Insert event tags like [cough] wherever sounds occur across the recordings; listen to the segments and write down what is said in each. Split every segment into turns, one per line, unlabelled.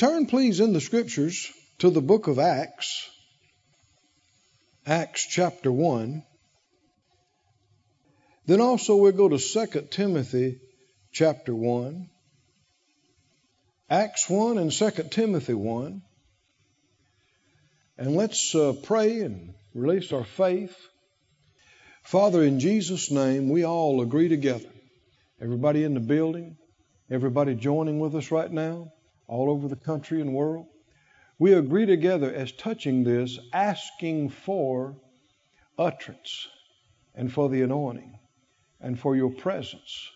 Turn, please, in the scriptures to the book of Acts, Acts chapter 1. Then also we'll go to 2 Timothy chapter 1. Acts 1 and 2 Timothy 1. And let's uh, pray and release our faith. Father, in Jesus' name, we all agree together. Everybody in the building, everybody joining with us right now, all over the country and world. We agree together as touching this, asking for utterance and for the anointing and for your presence.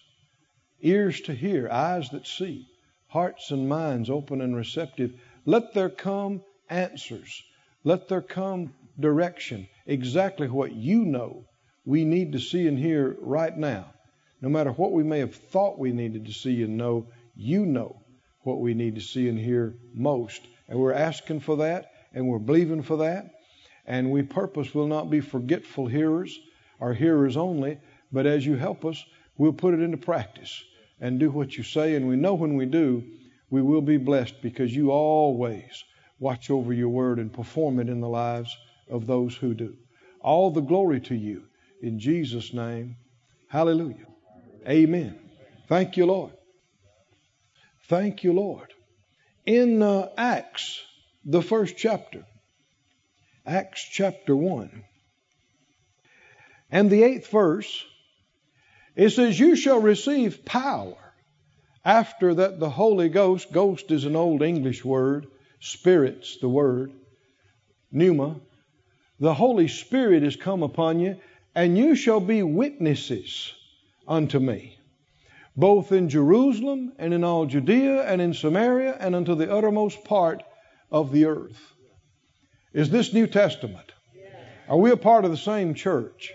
Ears to hear, eyes that see, hearts and minds open and receptive. Let there come answers. Let there come direction. Exactly what you know we need to see and hear right now. No matter what we may have thought we needed to see and know, you know what we need to see and hear most. And we're asking for that and we're believing for that. And we purpose will not be forgetful hearers or hearers only, but as you help us, we'll put it into practice and do what you say. And we know when we do, we will be blessed because you always watch over your word and perform it in the lives of those who do. All the glory to you in Jesus' name. Hallelujah. Amen. Thank you, Lord. Thank you, Lord. In uh, Acts, the first chapter, Acts chapter 1, and the eighth verse, it says, You shall receive power after that the Holy Ghost, ghost is an old English word, spirit's the word, pneuma, the Holy Spirit is come upon you, and you shall be witnesses unto me both in Jerusalem and in all Judea and in Samaria and unto the uttermost part of the earth. Is this New Testament? Are we a part of the same church?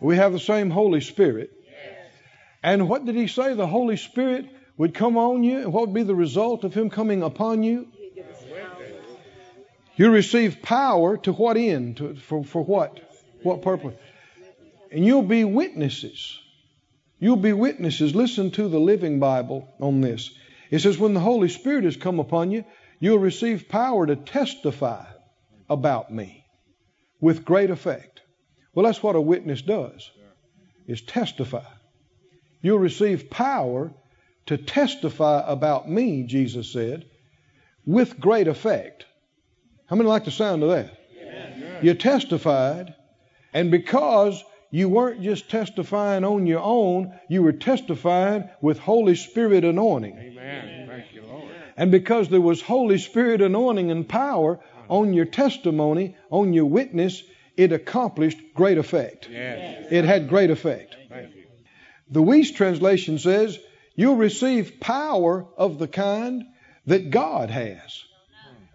We have the same Holy Spirit. And what did he say? The Holy Spirit would come on you, and what would be the result of him coming upon you? You receive power to what end? To, for, for what? What purpose? And you'll be witnesses. You'll be witnesses. Listen to the Living Bible on this. It says, When the Holy Spirit has come upon you, you'll receive power to testify about me with great effect. Well, that's what a witness does, is testify. You'll receive power to testify about me, Jesus said, with great effect. How many like the sound of that? You testified, and because you weren't just testifying on your own, you were testifying with Holy Spirit anointing.
Amen. Thank you, Lord.
And because there was Holy Spirit anointing and power on your testimony, on your witness, it accomplished great effect.
Yes.
It had great effect. The Weiss translation says, You'll receive power of the kind that God has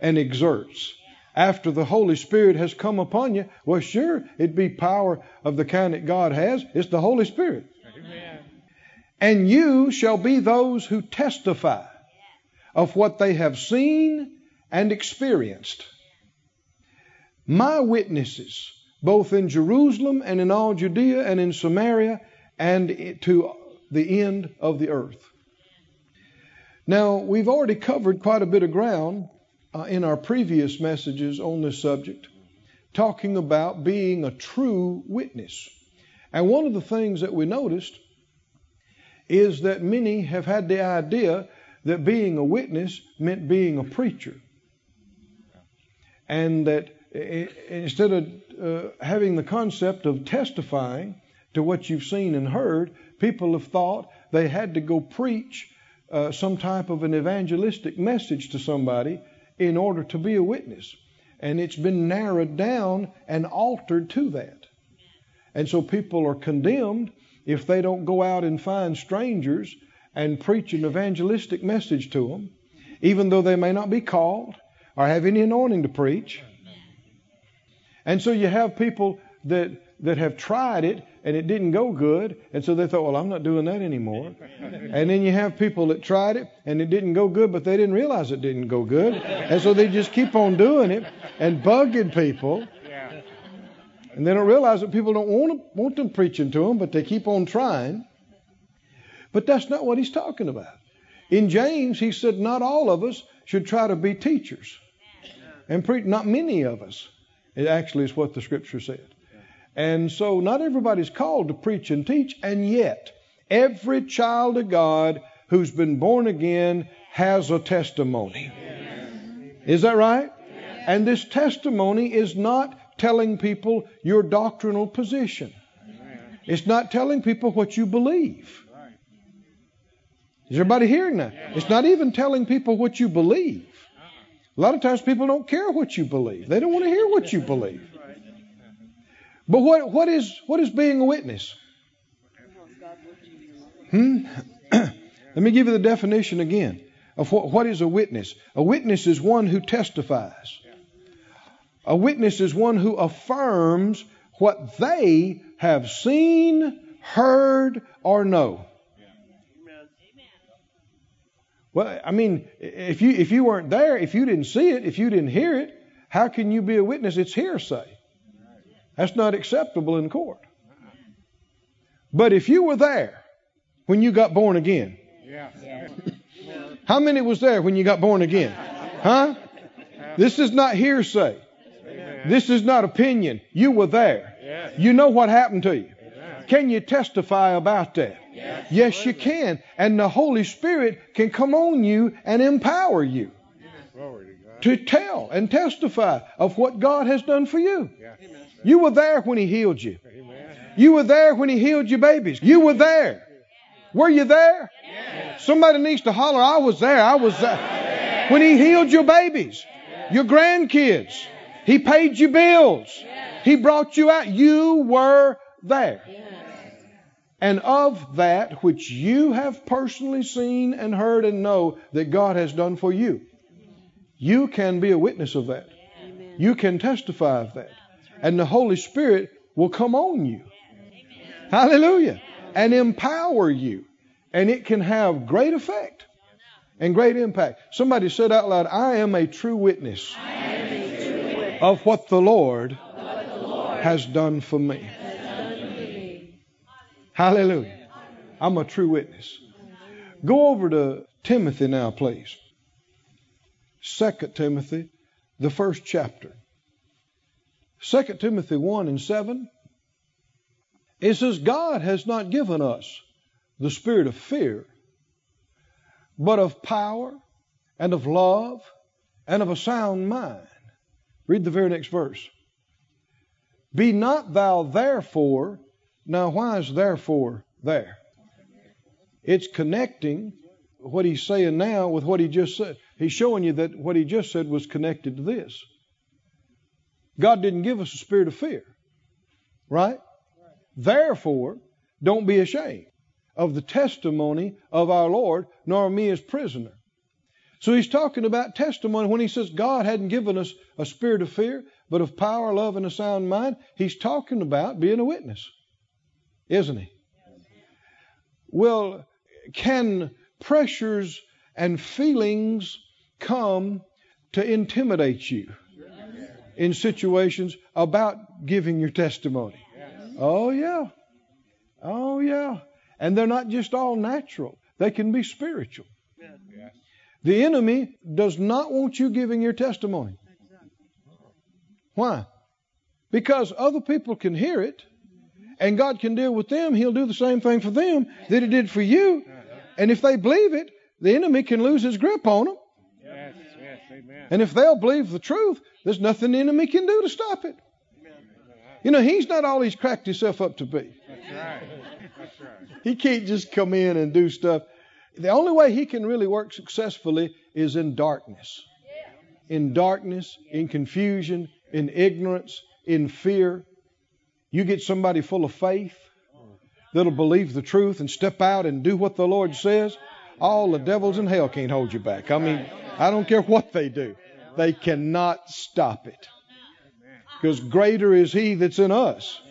and exerts after the Holy Spirit has come upon you, well, sure, it'd be power of the kind that God has. It's the Holy Spirit.
Amen.
And you shall be those who testify of what they have seen and experienced. My witnesses, both in Jerusalem and in all Judea and in Samaria and to the end of the earth. Now, we've already covered quite a bit of ground uh, in our previous messages on this subject, talking about being a true witness. And one of the things that we noticed is that many have had the idea that being a witness meant being a preacher. And that instead of uh, having the concept of testifying to what you've seen and heard, people have thought they had to go preach uh, some type of an evangelistic message to somebody in order to be a witness. And it's been narrowed down and altered to that. And so people are condemned if they don't go out and find strangers and preach an evangelistic message to them, even though they may not be called or have any anointing to preach. And so you have people that that have tried it and it didn't go good, and so they thought, well, I'm not doing that anymore. and then you have people that tried it and it didn't go good, but they didn't realize it didn't go good, and so they just keep on doing it and bugging people. And they don't realize that people don't want, to, want them preaching to them, but they keep on trying. But that's not what he's talking about. In James, he said, Not all of us should try to be teachers and preach. Not many of us. It actually is what the scripture said. And so not everybody's called to preach and teach, and yet every child of God who's been born again has a testimony. Is that right? And this testimony is not telling people your doctrinal position. It's not telling people what you believe. Is everybody hearing that? It's not even telling people what you believe. A lot of times people don't care what you believe. They don't want to hear what you believe. But what, what is what is being a witness? Hmm? [clears throat] Let me give you the definition again of what, what is a witness. A witness is one who testifies. A witness is one who affirms what they have seen, heard, or know. Well, I mean, if you if you weren't there, if you didn't see it, if you didn't hear it, how can you be a witness? It's hearsay. That's not acceptable in court. But if you were there when you got born again, how many was there when you got born again? Huh? This is not hearsay. This is not opinion. You were there. You know what happened to you. Can you testify about that? Yes, you can. And the Holy Spirit can come on you and empower you to tell and testify of what God has done for you. You were there when He healed you. You were there when He healed your babies. You were there. Were you there? Somebody needs to holler, I was there. I was there. When He healed your babies, your grandkids, He paid your bills, He brought you out. You were there and of that which you have personally seen and heard and know that God has done for you. You can be a witness of that. You can testify of that. And the Holy Spirit will come on you. Hallelujah. And empower you. And it can have great effect and great impact. Somebody said out loud, I am a true witness, of what the Lord, has done for me. Hallelujah. I'm a true witness. Go over to Timothy now, please. Second Timothy, the first chapter. Second Timothy 1 and 7. It says, God has not given us the spirit of fear, but of power and of love and of a sound mind. Read the very next verse. Be not thou therefore now, why is therefore there? It's connecting what he's saying now with what he just said. He's showing you that what he just said was connected to this. God didn't give us a spirit of fear, right? Therefore, don't be ashamed of the testimony of our Lord, nor me as prisoner. So he's talking about testimony when he says God hadn't given us a spirit of fear, but of power, love, and a sound mind. He's talking about being a witness isn't he? Well, can pressures and feelings come to intimidate you in situations about giving your testimony? Oh, yeah. Oh, yeah. And they're not just all natural, they can be spiritual. The enemy does not want you giving your testimony. Why? Because other people can hear it and God can deal with them, He'll do the same thing for them that He did for you. And if they believe it, the enemy can lose his grip on them. Amen. And if they'll believe the truth, there's nothing the enemy can do to stop it. You know, he's not all he's cracked himself up to be. That's right. That's right. He can't just come in and do stuff. The only way he can really work successfully is in darkness. In darkness, in confusion, in ignorance, in fear. You get somebody full of faith that'll believe the truth and step out and do what the Lord says, all the devils in hell can't hold you back. I mean, I don't care what they do, they cannot stop it. Because greater is He that's in us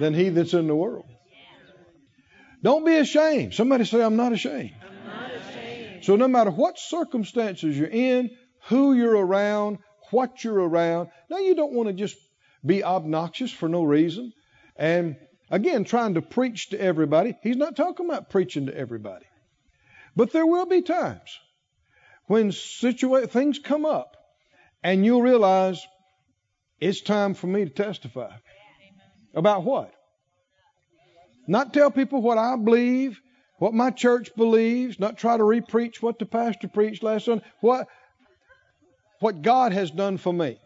than He that's in the world. Don't be ashamed. Somebody say, I'm not ashamed. I'm not ashamed. So, no matter what circumstances you're in, who you're around, what you're around, now you don't want to just be obnoxious for no reason. And again, trying to preach to everybody. He's not talking about preaching to everybody. But there will be times when situa- things come up and you'll realize it's time for me to testify. About what? Not tell people what I believe, what my church believes, not try to repreach what the pastor preached last Sunday. What what God has done for me.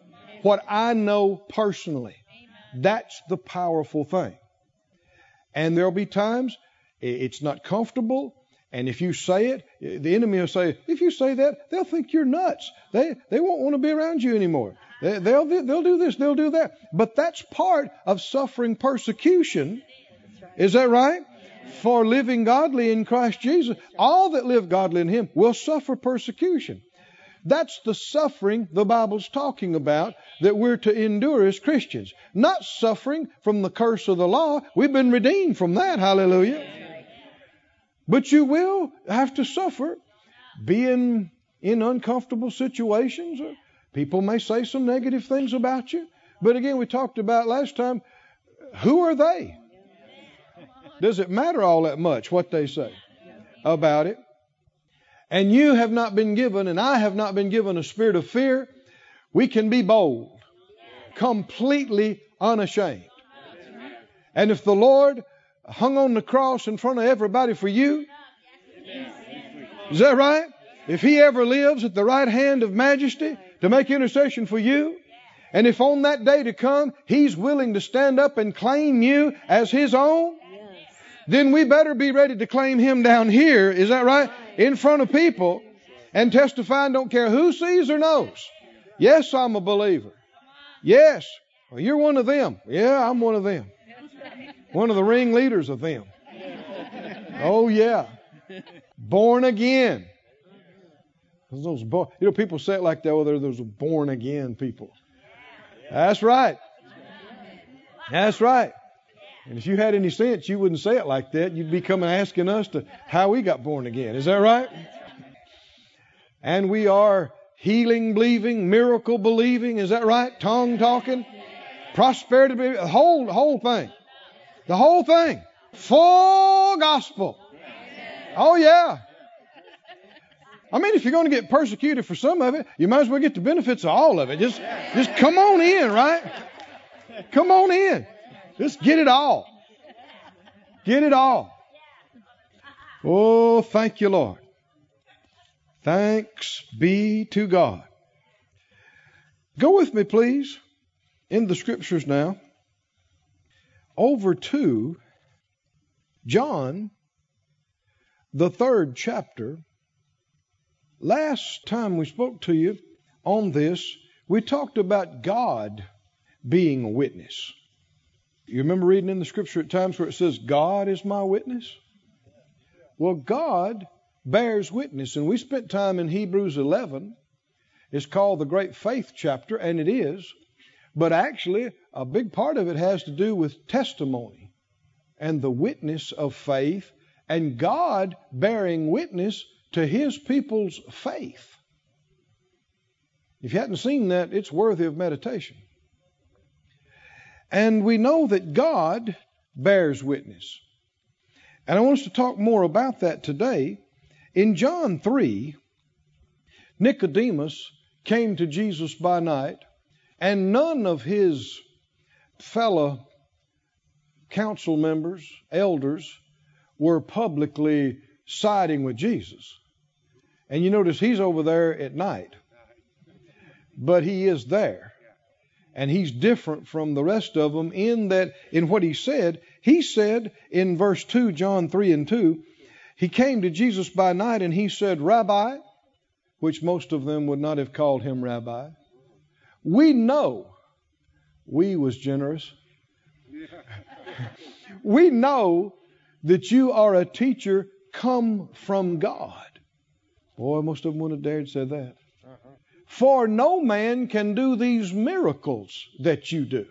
What I know personally. That's the powerful thing. And there'll be times it's not comfortable. And if you say it, the enemy will say, if you say that, they'll think you're nuts. They, they won't want to be around you anymore. They, they'll, they'll do this, they'll do that. But that's part of suffering persecution. Is that right? For living godly in Christ Jesus. All that live godly in Him will suffer persecution. That's the suffering the Bible's talking about that we're to endure as Christians. Not suffering from the curse of the law. We've been redeemed from that. Hallelujah. But you will have to suffer being in uncomfortable situations. Uh, people may say some negative things about you. But again, we talked about last time who are they? Does it matter all that much what they say about it? and you have not been given, and I have not been given a spirit of fear, we can be bold, completely unashamed. And if the Lord hung on the cross in front of everybody for you, is that right? If He ever lives at the right hand of majesty to make intercession for you, and if on that day to come He's willing to stand up and claim you as His own, then we better be ready to claim Him down here. Is that right? in front of people and testify and don't care who sees or knows. Yes, I'm a believer. Yes. Well, you're one of them. Yeah, I'm one of them. One of the ringleaders of them. Oh, yeah. Born again. Those, you know, people say it like that. Well, they're those born again people. That's right. That's right. And if you had any sense, you wouldn't say it like that. You'd be coming asking us to how we got born again. Is that right? And we are healing believing, miracle believing. Is that right? Tongue talking, prosperity, whole, whole thing. The whole thing. Full gospel. Oh yeah. I mean, if you're going to get persecuted for some of it, you might as well get the benefits of all of it. Just, just come on in, right? Come on in. Just get it all. Get it all. Oh, thank you, Lord. Thanks be to God. Go with me, please, in the scriptures now, over to John, the third chapter. Last time we spoke to you on this, we talked about God being a witness. You remember reading in the scripture at times where it says, God is my witness? Well, God bears witness. And we spent time in Hebrews 11. It's called the Great Faith chapter, and it is. But actually, a big part of it has to do with testimony and the witness of faith and God bearing witness to his people's faith. If you hadn't seen that, it's worthy of meditation. And we know that God bears witness. And I want us to talk more about that today. In John 3, Nicodemus came to Jesus by night, and none of his fellow council members, elders, were publicly siding with Jesus. And you notice he's over there at night, but he is there and he's different from the rest of them in that in what he said he said in verse 2 john 3 and 2 he came to jesus by night and he said rabbi which most of them would not have called him rabbi we know we was generous. [laughs] We know that you are a teacher come from god. Boy most of them wouldn't have dared say that. Uh-huh. For no man can do these miracles that you do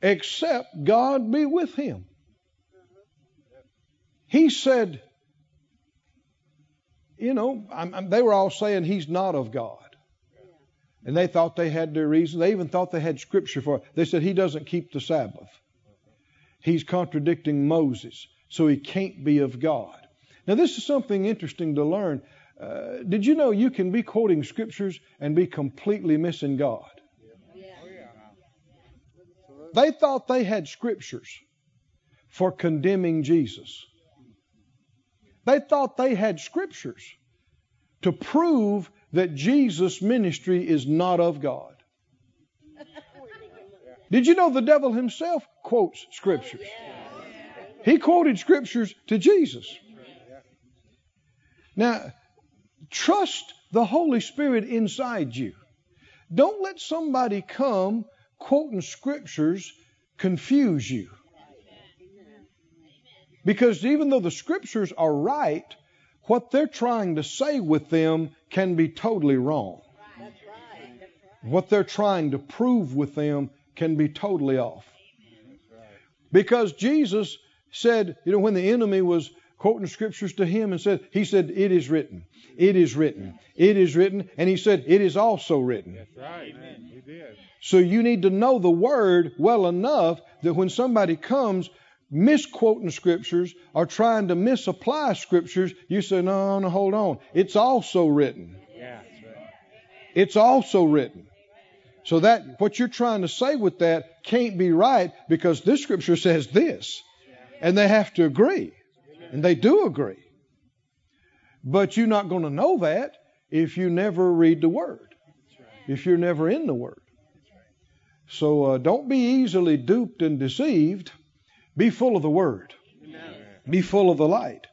except God be with him. Uh-huh. He said, you know, I'm, I'm, they were all saying he's not of God. And they thought they had their reason. They even thought they had scripture for it. They said he doesn't keep the Sabbath. He's contradicting Moses, so he can't be of God. Now, this is something interesting to learn. Uh, did you know you can be quoting scriptures and be completely missing God? They thought they had scriptures for condemning Jesus. They thought they had scriptures to prove that Jesus' ministry is not of God. Did you know the devil himself quotes scriptures? He quoted scriptures to Jesus. Now, trust the Holy Spirit inside you. Don't let somebody come quoting scriptures confuse you. Because even though the scriptures are right, what they're trying to say with them can be totally wrong. That's right. What they're trying to prove with them can be totally off. Right. Because Jesus said, you know, when the enemy was quoting scriptures to him and said, he said, it is written, it is written, it is written, and he said, it is also written.
That's right. Did.
So you need to know the word well enough that when somebody comes misquoting scriptures or trying to misapply scriptures, you say, no, no, hold on. It's also written. It's also written. So that what you're trying to say with that can't be right because this scripture says this. And they have to agree. And they do agree. But you're not going to know that if you never read the word. If you're never in the word. So uh, don't be easily duped and deceived. Be full of the word. Be full of the light.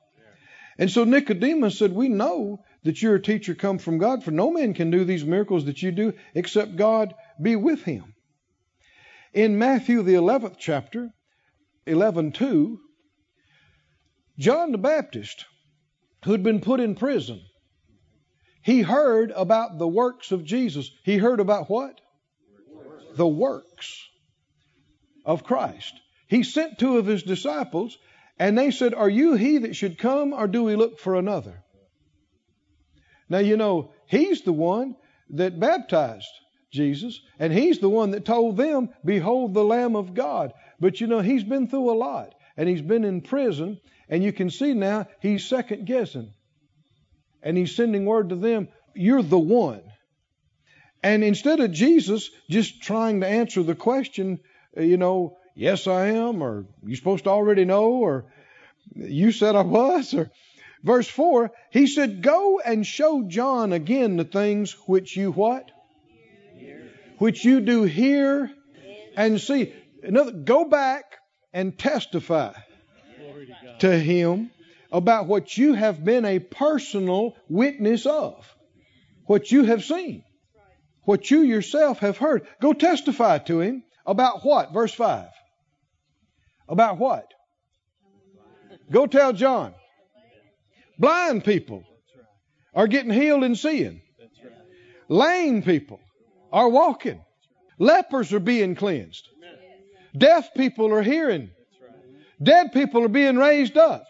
And so Nicodemus said, We know that you're a teacher come from God, for no man can do these miracles that you do except God be with him. In Matthew, the 11th chapter, 11:2, John the Baptist, who'd been put in prison, he heard about the works of Jesus. He heard about what? The works of Christ. He sent two of his disciples, and they said, Are you he that should come, or do we look for another? Now, you know, he's the one that baptized Jesus, and he's the one that told them, Behold the Lamb of God. But you know, he's been through a lot, and he's been in prison, and you can see now he's second guessing. And he's sending word to them, You're the one. And instead of Jesus just trying to answer the question, uh, you know, yes, I am, or you supposed to already know, or you said I was, or verse 4, he said, Go and show John again the things which you what? Which you do hear and see. Another, go back and testify to him about what you have been a personal witness of, what you have seen, what you yourself have heard. Go testify to him about what? Verse 5. About what? Go tell John. Blind people are getting healed and seeing. Lame people are walking. Lepers are being cleansed. Deaf people are hearing. Dead people are being raised up.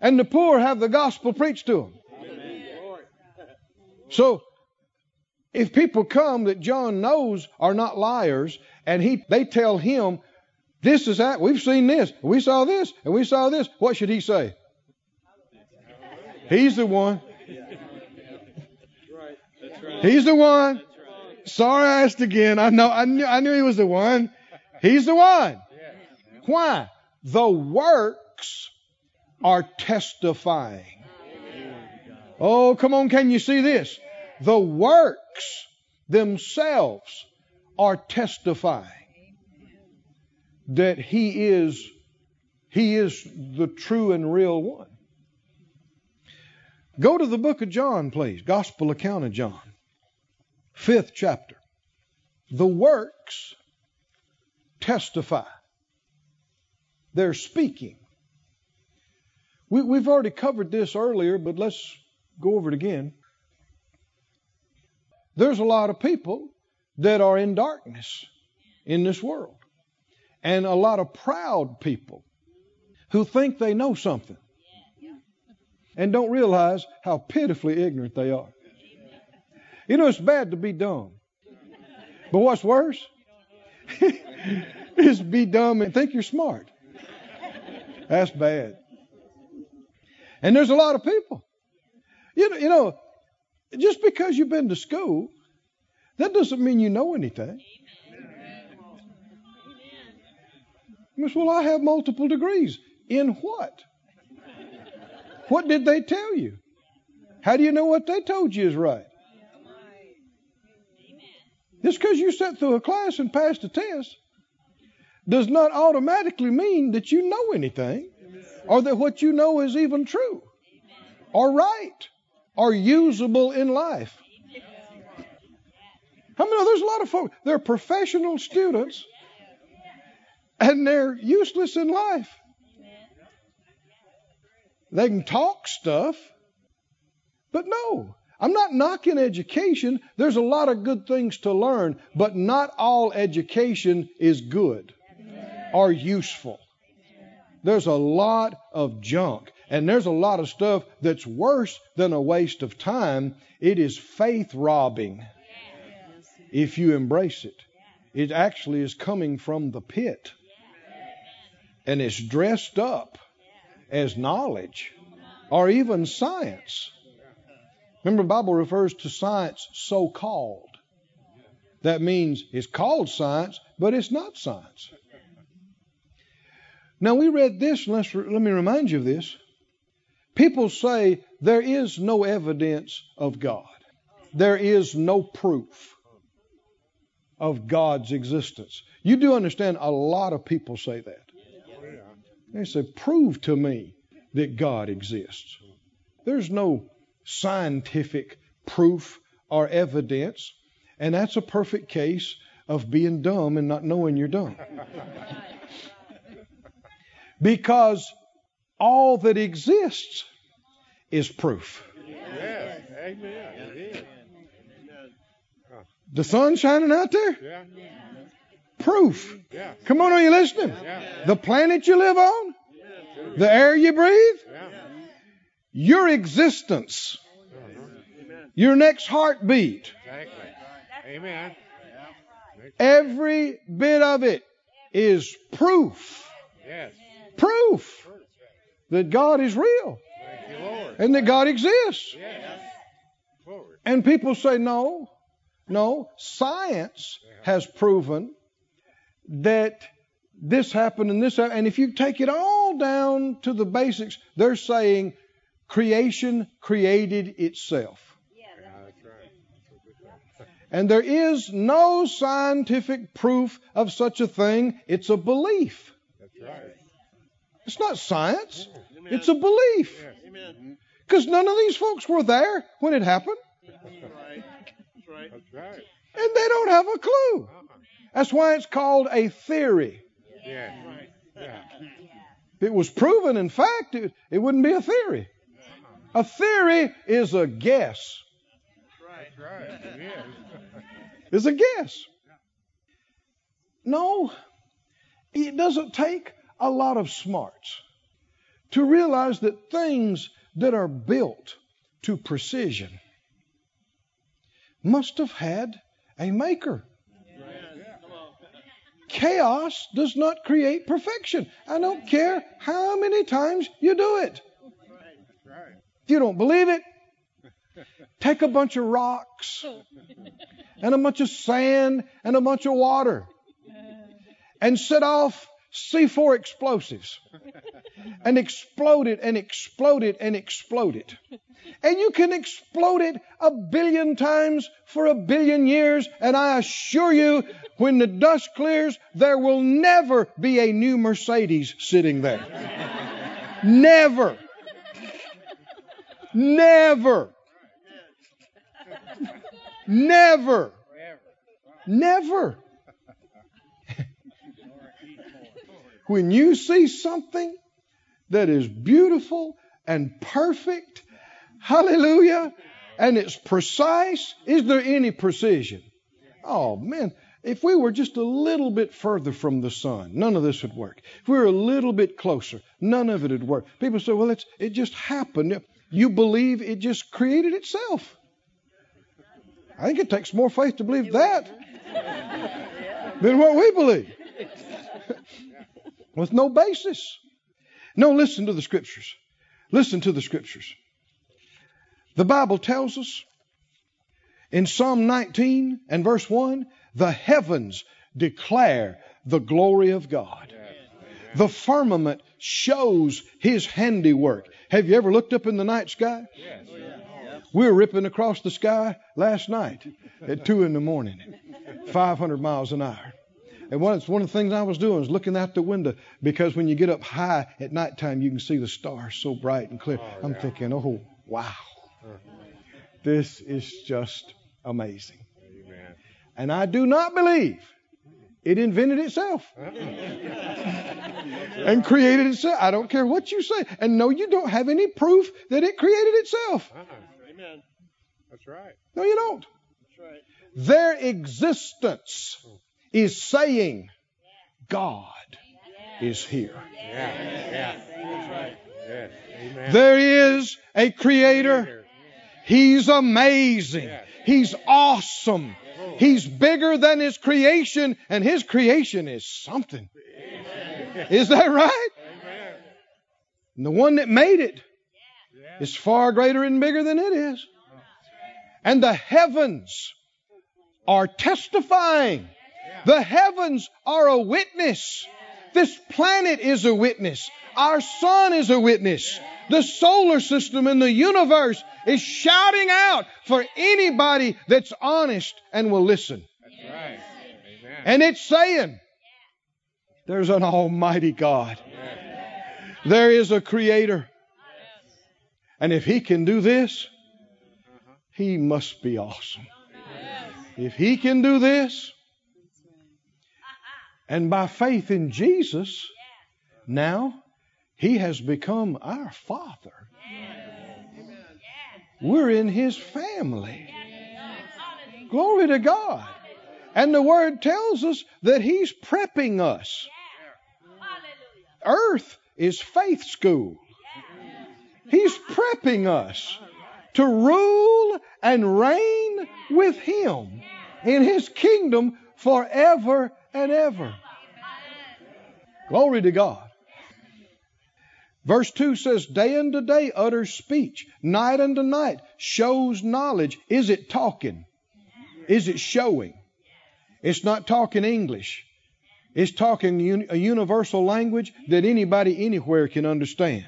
And the poor have the gospel preached to them. So, if people come that John knows are not liars, and he they tell him, this is that we've seen this, we saw this, and we saw this, what should he say? He's the one. He's the one. Sorry I asked again. I know I knew I knew he was the one. He's the one. Why? The works are testifying. Oh, come on, can you see this? The works themselves are testifying that he is he is the true and real one. Go to the book of John, please. Gospel account of John. Fifth chapter. The works testify. They're speaking. We, we've already covered this earlier, but let's go over it again. There's a lot of people that are in darkness in this world, and a lot of proud people who think they know something and don't realize how pitifully ignorant they are. You know, it's bad to be dumb. But what's worse [laughs] is be dumb and think you're smart. That's bad. And there's a lot of people You know, you know, just because you've been to school, that doesn't mean you know anything. Miss, well, I have multiple degrees. In what? What did they tell you? How do you know what they told you is right? Just because you sat through a class and passed a test does not automatically mean that you know anything or that what you know is even true or right or usable in life. Many know there's a lot of folks, they're professional students and they're useless in life. They can talk stuff, but no, I'm not knocking education. There's a lot of good things to learn, but not all education is good or useful. There's a lot of junk, and there's a lot of stuff that's worse than a waste of time. It is faith robbing if you embrace it. It actually is coming from the pit, and it's dressed up as knowledge or even science. Remember, the Bible refers to science so called. That means it's called science, but it's not science. Now, we read this, let me remind you of this. People say there is no evidence of God, there is no proof of God's existence. You do understand a lot of people say that. They say, prove to me that God exists. There's no scientific proof or evidence, and that's a perfect case of being dumb and not knowing you're dumb. [laughs] because all that exists is proof.
Yes. Amen.
The sun shining out there?
Yeah.
Proof.
Yeah.
Come on, are you listening?
Yeah.
The planet you live on, the air you breathe,
Yeah.
your existence, your next heartbeat,
Exactly. Amen.
every bit of it is proof,
Yes.
proof that God is real
you,
and that God exists.
Yes.
And people say, no, no, science has proven that this happened and this happened. And if you take it all down to the basics, they're saying creation created itself.
Yeah, that's right.
And there is no scientific proof of such a thing. It's a belief.
That's right.
It's not science, it's a belief.
Yes.
Because none of these folks were there when it happened,
That's right. That's right.
and they don't have a clue.
Uh-uh.
That's why it's called a theory.
Yes. Yeah.
If it was proven in fact, it, it wouldn't be a theory. A theory is a guess.
That's right. It is.
Is a guess. No, it doesn't take a lot of smarts to realize that things that are built to precision must have had a maker. Chaos does not create perfection. I don't care how many times you do it. If you don't believe it, take a bunch of rocks and a bunch of sand and a bunch of water and set off C4 explosives [laughs] and explode it and explode it and explode it. And you can explode it a billion times for a billion years, and I assure you, when the dust clears, there will never be a new Mercedes sitting there. Never. Never. Never. Never. When you see something that is beautiful and perfect, hallelujah, and it's precise, is there any precision? Oh, man. If we were just a little bit further from the sun, none of this would work. If we were a little bit closer, none of it would work. People say, well, it just happened. You believe it just created itself. I think it takes more faith to believe that than what we believe. [laughs] With no basis. No, listen to the scriptures. Listen to the scriptures. The Bible tells us in Psalm 19 and verse 1 the heavens declare the glory of God. The firmament shows his handiwork. Have you ever looked up in the night sky? We were ripping across the sky last night at 2 in the morning, 500 miles an hour. And one, one of the things I was doing was looking out the window because when you get up high at nighttime, you can see the stars so bright and clear. Oh, I'm thinking, oh, wow. Uh-huh. This is just amazing.
Amen.
And I do not believe it invented itself [laughs] and created itself. I don't care what you say. And no, you don't have any proof that it created itself.
Uh-uh.
Amen.
That's right.
No, you don't.
That's right.
Their existence hmm. Is saying God is here.
Yeah. Yeah. That's right. Yes. Amen.
There is a creator. He's amazing. He's awesome. He's bigger than his creation, and his creation is something. Is that right? And the one that made it is far greater and bigger than it is. And the heavens are testifying. The heavens are a witness. This planet is a witness. Our sun is a witness. The solar system and the universe is shouting out for anybody that's honest and will listen.
That's right. Amen.
And it's saying, there's an almighty God. There is a creator. And if he can do this, uh-huh. he must be awesome. If he can do this, and by faith in Jesus, now he has become our Father. We're in his family. Glory to God. And the word tells us that he's prepping us. Earth is faith school. He's prepping us to rule and reign with him in his kingdom forever and ever. Glory to God. Verse 2 says, Day unto day utters speech, night unto night shows knowledge. Is it talking? Is it showing? It's not talking English. It's talking a universal language that anybody anywhere can understand.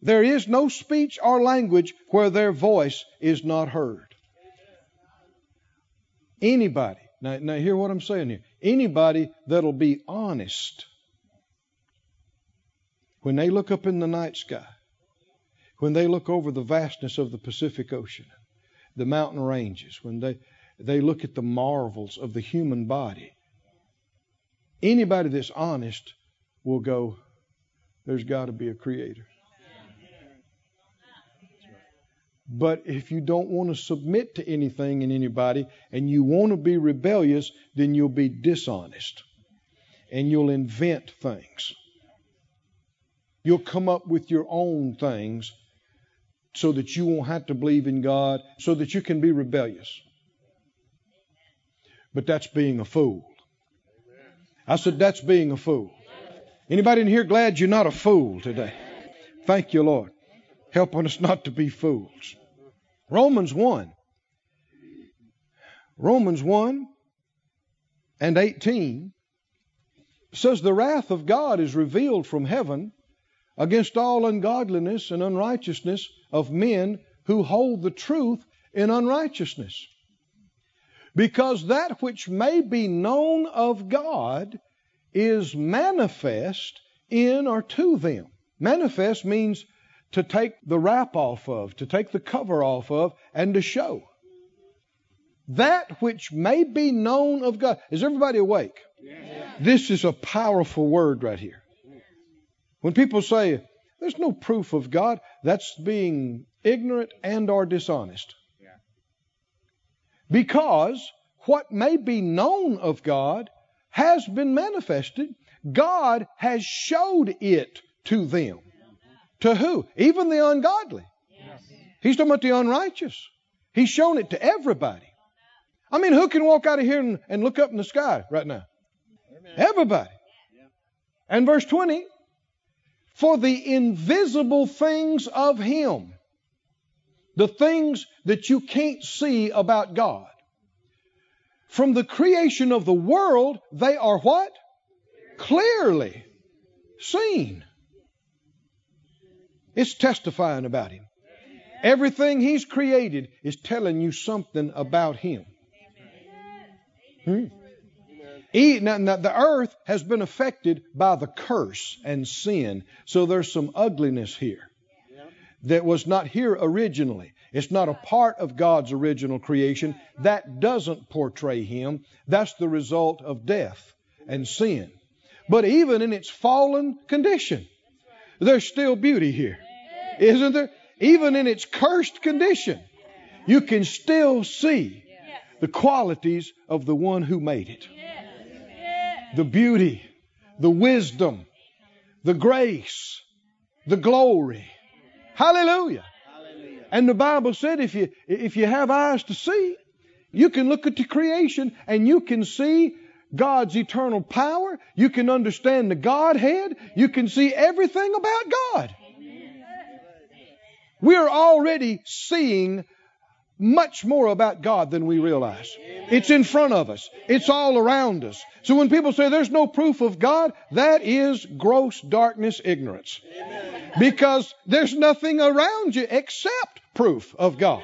There is no speech or language where their voice is not heard. Anybody, now, now hear what I'm saying here. Anybody that'll be honest when they look up in the night sky, when they look over the vastness of the Pacific Ocean, the mountain ranges, when they, they look at the marvels of the human body, anybody that's honest will go, There's got to be a creator. But if you don't want to submit to anything and anybody and you want to be rebellious, then you'll be dishonest and you'll invent things. You'll come up with your own things so that you won't have to believe in God, so that you can be rebellious. But that's being a fool. I said that's being a fool. Anybody in here glad you're not a fool today? Thank you, Lord. Helping us not to be fools. Romans 1. Romans 1 and 18 says, The wrath of God is revealed from heaven against all ungodliness and unrighteousness of men who hold the truth in unrighteousness. Because that which may be known of God is manifest in or to them. Manifest means to take the wrap off of, to take the cover off of, and to show. That which may be known of God. Is everybody awake? This is a powerful word right here. When people say, there's no proof of God, that's being ignorant and or dishonest. Because what may be known of God has been manifested. God has showed it to them. To who? Even the ungodly. He's talking about the unrighteous. He's shown it to everybody. I mean, who can walk out of here and, and look up in the sky right now? Everybody. And verse 20 For the invisible things of Him, the things that you can't see about God. From the creation of the world, they are what? Clearly seen. It's testifying about Him. Everything He's created is telling you something about Him. Hmm? Now, now, the earth has been affected by the curse and sin, so there's some ugliness here that was not here originally. It's not a part of God's original creation. That doesn't portray Him. That's the result of death and sin. But even in its fallen condition, there's still beauty here. Isn't there? Even in its cursed condition, you can still see the qualities of the one who made it the beauty, the wisdom, the grace, the glory. Hallelujah. And the Bible said if you if you have eyes to see, you can look at the creation and you can see God's eternal power. You can understand the Godhead. You can see everything about God. We are already seeing much more about God than we realize. It's in front of us. It's all around us. So when people say there's no proof of God, that is gross darkness ignorance. Because there's nothing around you except proof of God.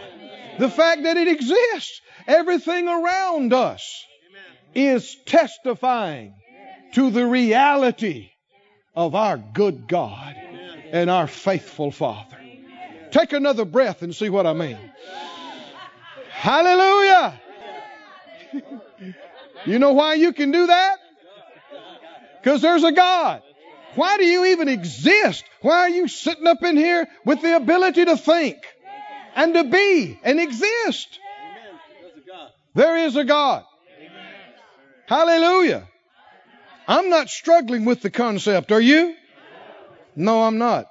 The fact that it exists, everything around us is testifying to the reality of our good God and our faithful Father. Take another breath and see what I mean. Hallelujah. [laughs] you know why you can do that? Because there's a God. Why do you even exist? Why are you sitting up in here with the ability to think and to be and exist? There is a God. Hallelujah. I'm not struggling with the concept. Are you? No, I'm not.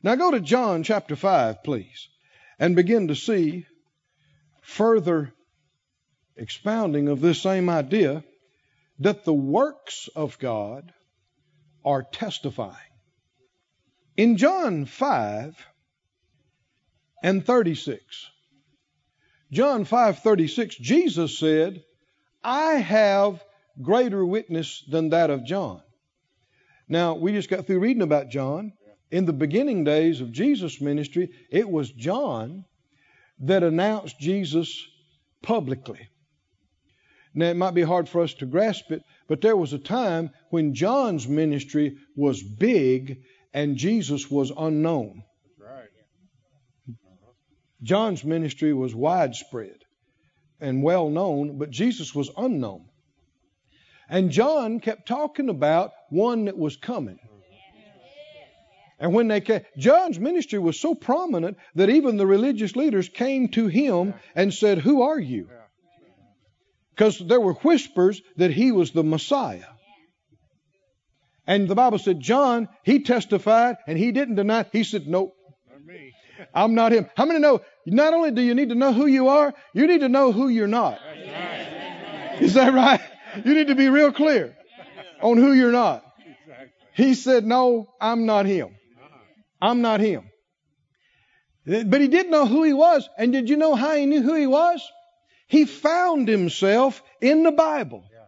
Now go to John chapter 5, please, and begin to see further expounding of this same idea that the works of God are testifying. In John 5 and 36, John 5:36 Jesus said, "I have greater witness than that of John." Now, we just got through reading about John. In the beginning days of Jesus' ministry, it was John that announced Jesus publicly. Now, it might be hard for us to grasp it, but there was a time when John's ministry was big and Jesus was unknown. John's ministry was widespread and well known, but Jesus was unknown. And John kept talking about one that was coming. And when they came, John's ministry was so prominent that even the religious leaders came to him and said, Who are you? Because there were whispers that he was the Messiah. And the Bible said, John, he testified and he didn't deny. He said, Nope. I'm not him. How many know? Not only do you need to know who you are, you need to know who you're not. Is that right? You need to be real clear on who you're not. He said, No, I'm not him. I'm not him. But he did know who he was. And did you know how he knew who he was? He found himself in the Bible.
Yeah,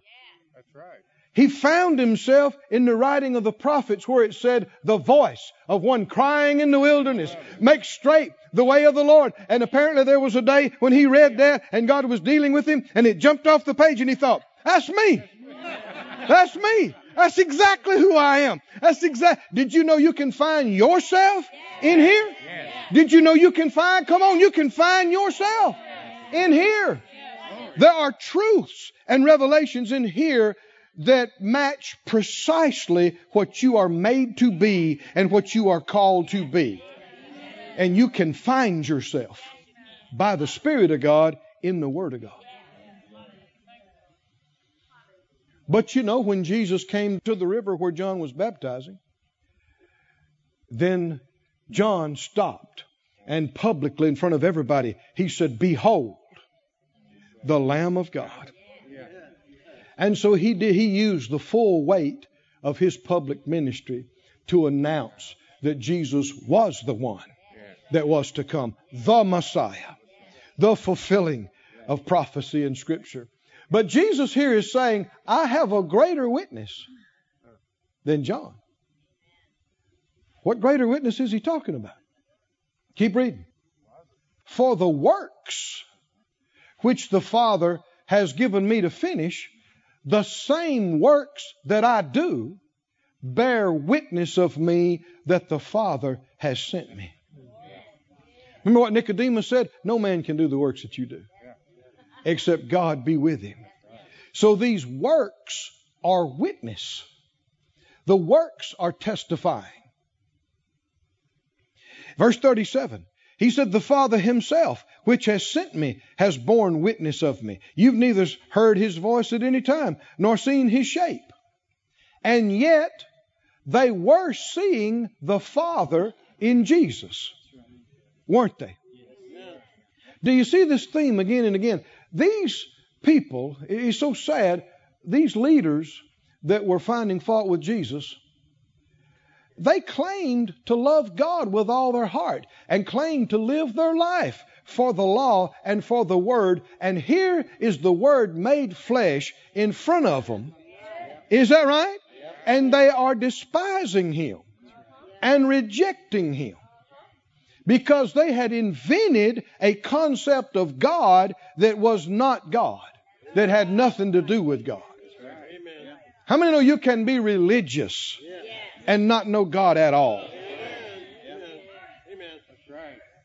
that's right.
He found himself in the writing of the prophets where it said, the voice of one crying in the wilderness, make straight the way of the Lord. And apparently there was a day when he read that and God was dealing with him and it jumped off the page and he thought, that's me. That's me. That's exactly who I am. That's exact. Did you know you can find yourself in here? Did you know you can find, come on, you can find yourself in here. There are truths and revelations in here that match precisely what you are made to be and what you are called to be. And you can find yourself by the Spirit of God in the Word of God. But you know, when Jesus came to the river where John was baptizing, then John stopped and publicly in front of everybody, he said, Behold, the Lamb of God. And so he did, he used the full weight of his public ministry to announce that Jesus was the one that was to come, the Messiah, the fulfilling of prophecy in Scripture. But Jesus here is saying, I have a greater witness than John. What greater witness is he talking about? Keep reading. For the works which the Father has given me to finish, the same works that I do bear witness of me that the Father has sent me. Remember what Nicodemus said? No man can do the works that you do except God be with him. So these works are witness. The works are testifying. Verse 37 he said, The Father himself, which has sent me, has borne witness of me. You've neither heard his voice at any time, nor seen his shape. And yet, they were seeing the Father in Jesus, weren't they? Do you see this theme again and again? These people, it's so sad, these leaders that were finding fault with Jesus they claimed to love God with all their heart and claimed to live their life for the law and for the word. And here is the word made flesh in front of them. Is that right? And they are despising him and rejecting him because they had invented a concept of God that was not God, that had nothing to do with God. How many know you can be religious and not know God at all.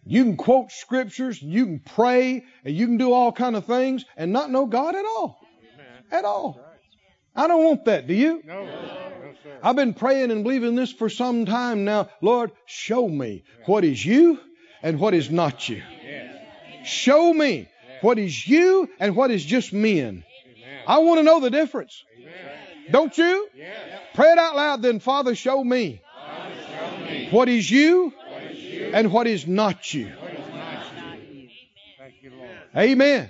You can quote scriptures, you can pray, and you can do all kind of things and not know God at all. At all. I don't want that. Do you? No. I've been praying and believing this for some time now. Lord, show me what is you and what is not you. Show me what is you and what is just men. I want to know the difference. Don't you? Pray it out loud then. Father, show me, Father, show me. What, is you what is you and what is not you. What is not you. Amen. Amen.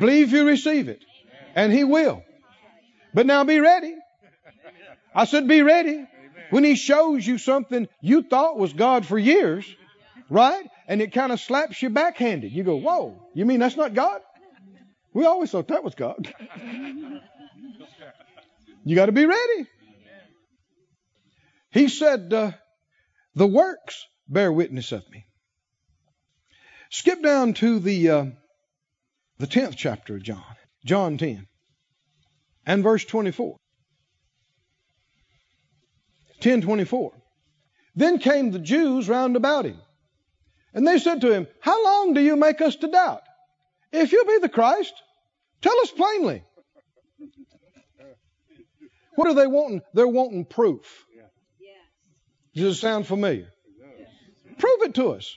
Believe you receive it. And He will. But now be ready. I said, be ready. When He shows you something you thought was God for years, right? And it kind of slaps you backhanded. You go, whoa, you mean that's not God? We always thought that was God. you got to be ready. He said, uh, The works bear witness of me. Skip down to the, uh, the 10th chapter of John, John 10, and verse 24. 1024. Then came the Jews round about him, and they said to him, How long do you make us to doubt? If you be the Christ, tell us plainly. What are they wanting? They're wanting proof. Does it sound familiar? Prove it to us.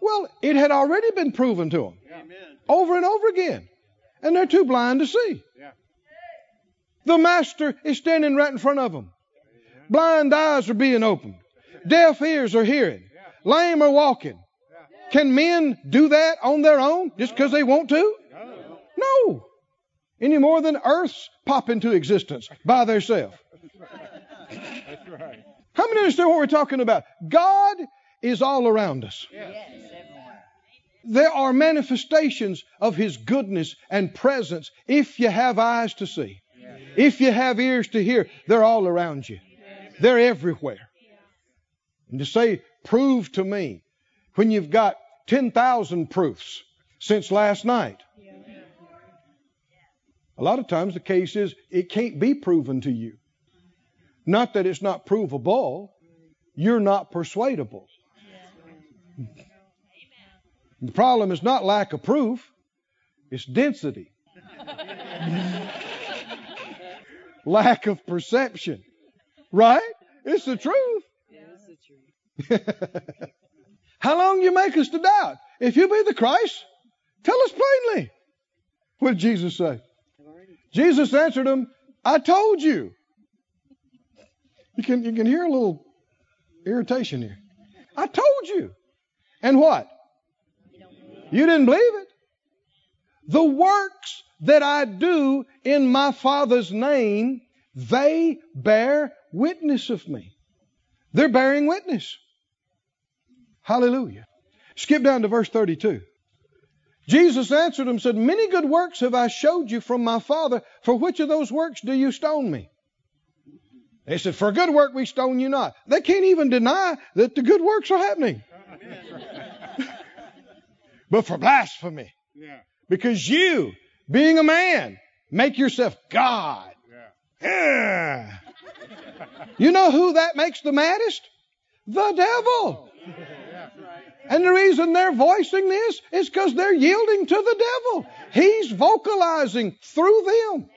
Well, it had already been proven to them over and over again. And they're too blind to see. The Master is standing right in front of them. Blind eyes are being opened. Deaf ears are hearing. Lame are walking. Can men do that on their own just because they want to? No. Any more than earths pop into existence by themselves. That's right. How many understand what we're talking about? God is all around us. There are manifestations of His goodness and presence if you have eyes to see. If you have ears to hear, they're all around you. They're everywhere. And to say, prove to me, when you've got 10,000 proofs since last night. A lot of times the case is it can't be proven to you. Not that it's not provable, you're not persuadable. The problem is not lack of proof, it's density. [laughs] lack of perception. Right? It's the truth. [laughs] How long you make us to doubt? If you be the Christ, tell us plainly. What did Jesus say? Jesus answered him, I told you. You can, you can hear a little irritation here. I told you. And what? You didn't believe it. The works that I do in my Father's name, they bear witness of me. They're bearing witness. Hallelujah. Skip down to verse 32. Jesus answered them, said, Many good works have I showed you from my Father. For which of those works do you stone me? They said, For good work we stone you not. They can't even deny that the good works are happening. [laughs] but for blasphemy.
Yeah.
Because you, being a man, make yourself God.
Yeah.
You know who that makes the maddest? The devil. And the reason they're voicing this is because they're yielding to the devil. He's vocalizing through them.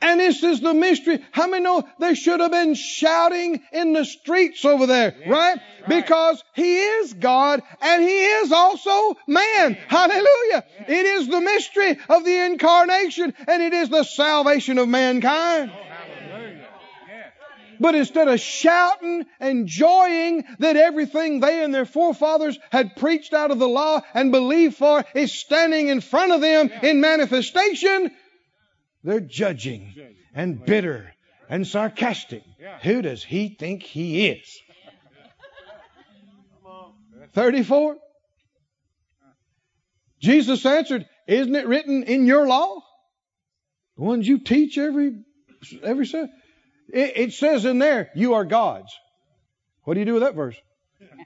Right.
And this is the mystery. How many know they should have been shouting in the streets over there, right? Because He is God and He is also man. Hallelujah. It is the mystery of the incarnation and it is the salvation of mankind.
Oh, hallelujah.
But instead of shouting and joying that everything they and their forefathers had preached out of the law and believed for is standing in front of them in manifestation, they're judging and bitter and sarcastic. Who does he think he is? 34. Jesus answered, Isn't it written in your law? The ones you teach every every Sunday. It, it says in there, you are gods. What do you do with that verse? [laughs]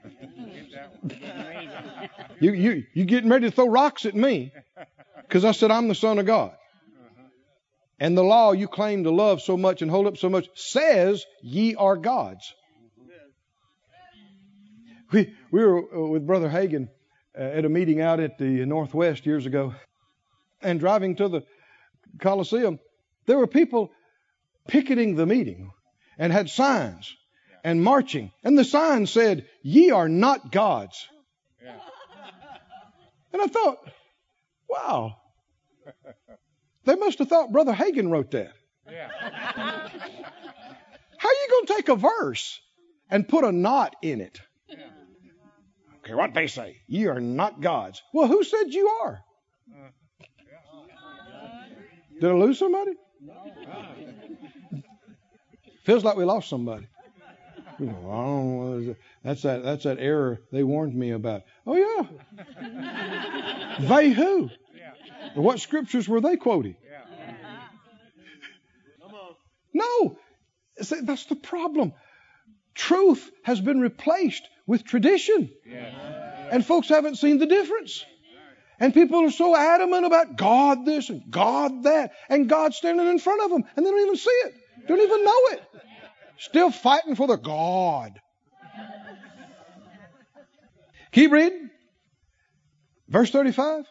You, you, you getting ready to throw rocks at me because I said I'm the son of God. And the law you claim to love so much and hold up so much says ye are gods. We, we were uh, with Brother Hagin uh, at a meeting out at the Northwest years ago and driving to the Coliseum. There were people picketing the meeting and had signs and marching. And the sign said, Ye are not gods.
Yeah.
And I thought, wow. They must have thought Brother Hagin wrote that.
Yeah.
How are you going to take a verse and put a not in it? Okay, what they say? Ye are not gods. Well, who said you are? Did I lose somebody? Feels like we lost somebody. Don't know what is it. That's that. That's that error they warned me about. Oh yeah. they who?
Yeah.
What scriptures were they quoting? No. See, that's the problem. Truth has been replaced with tradition, and folks haven't seen the difference. And people are so adamant about God this and God that, and God standing in front of them, and they don't even see it, don't even know it. Still fighting for the God. Keep reading. Verse 35.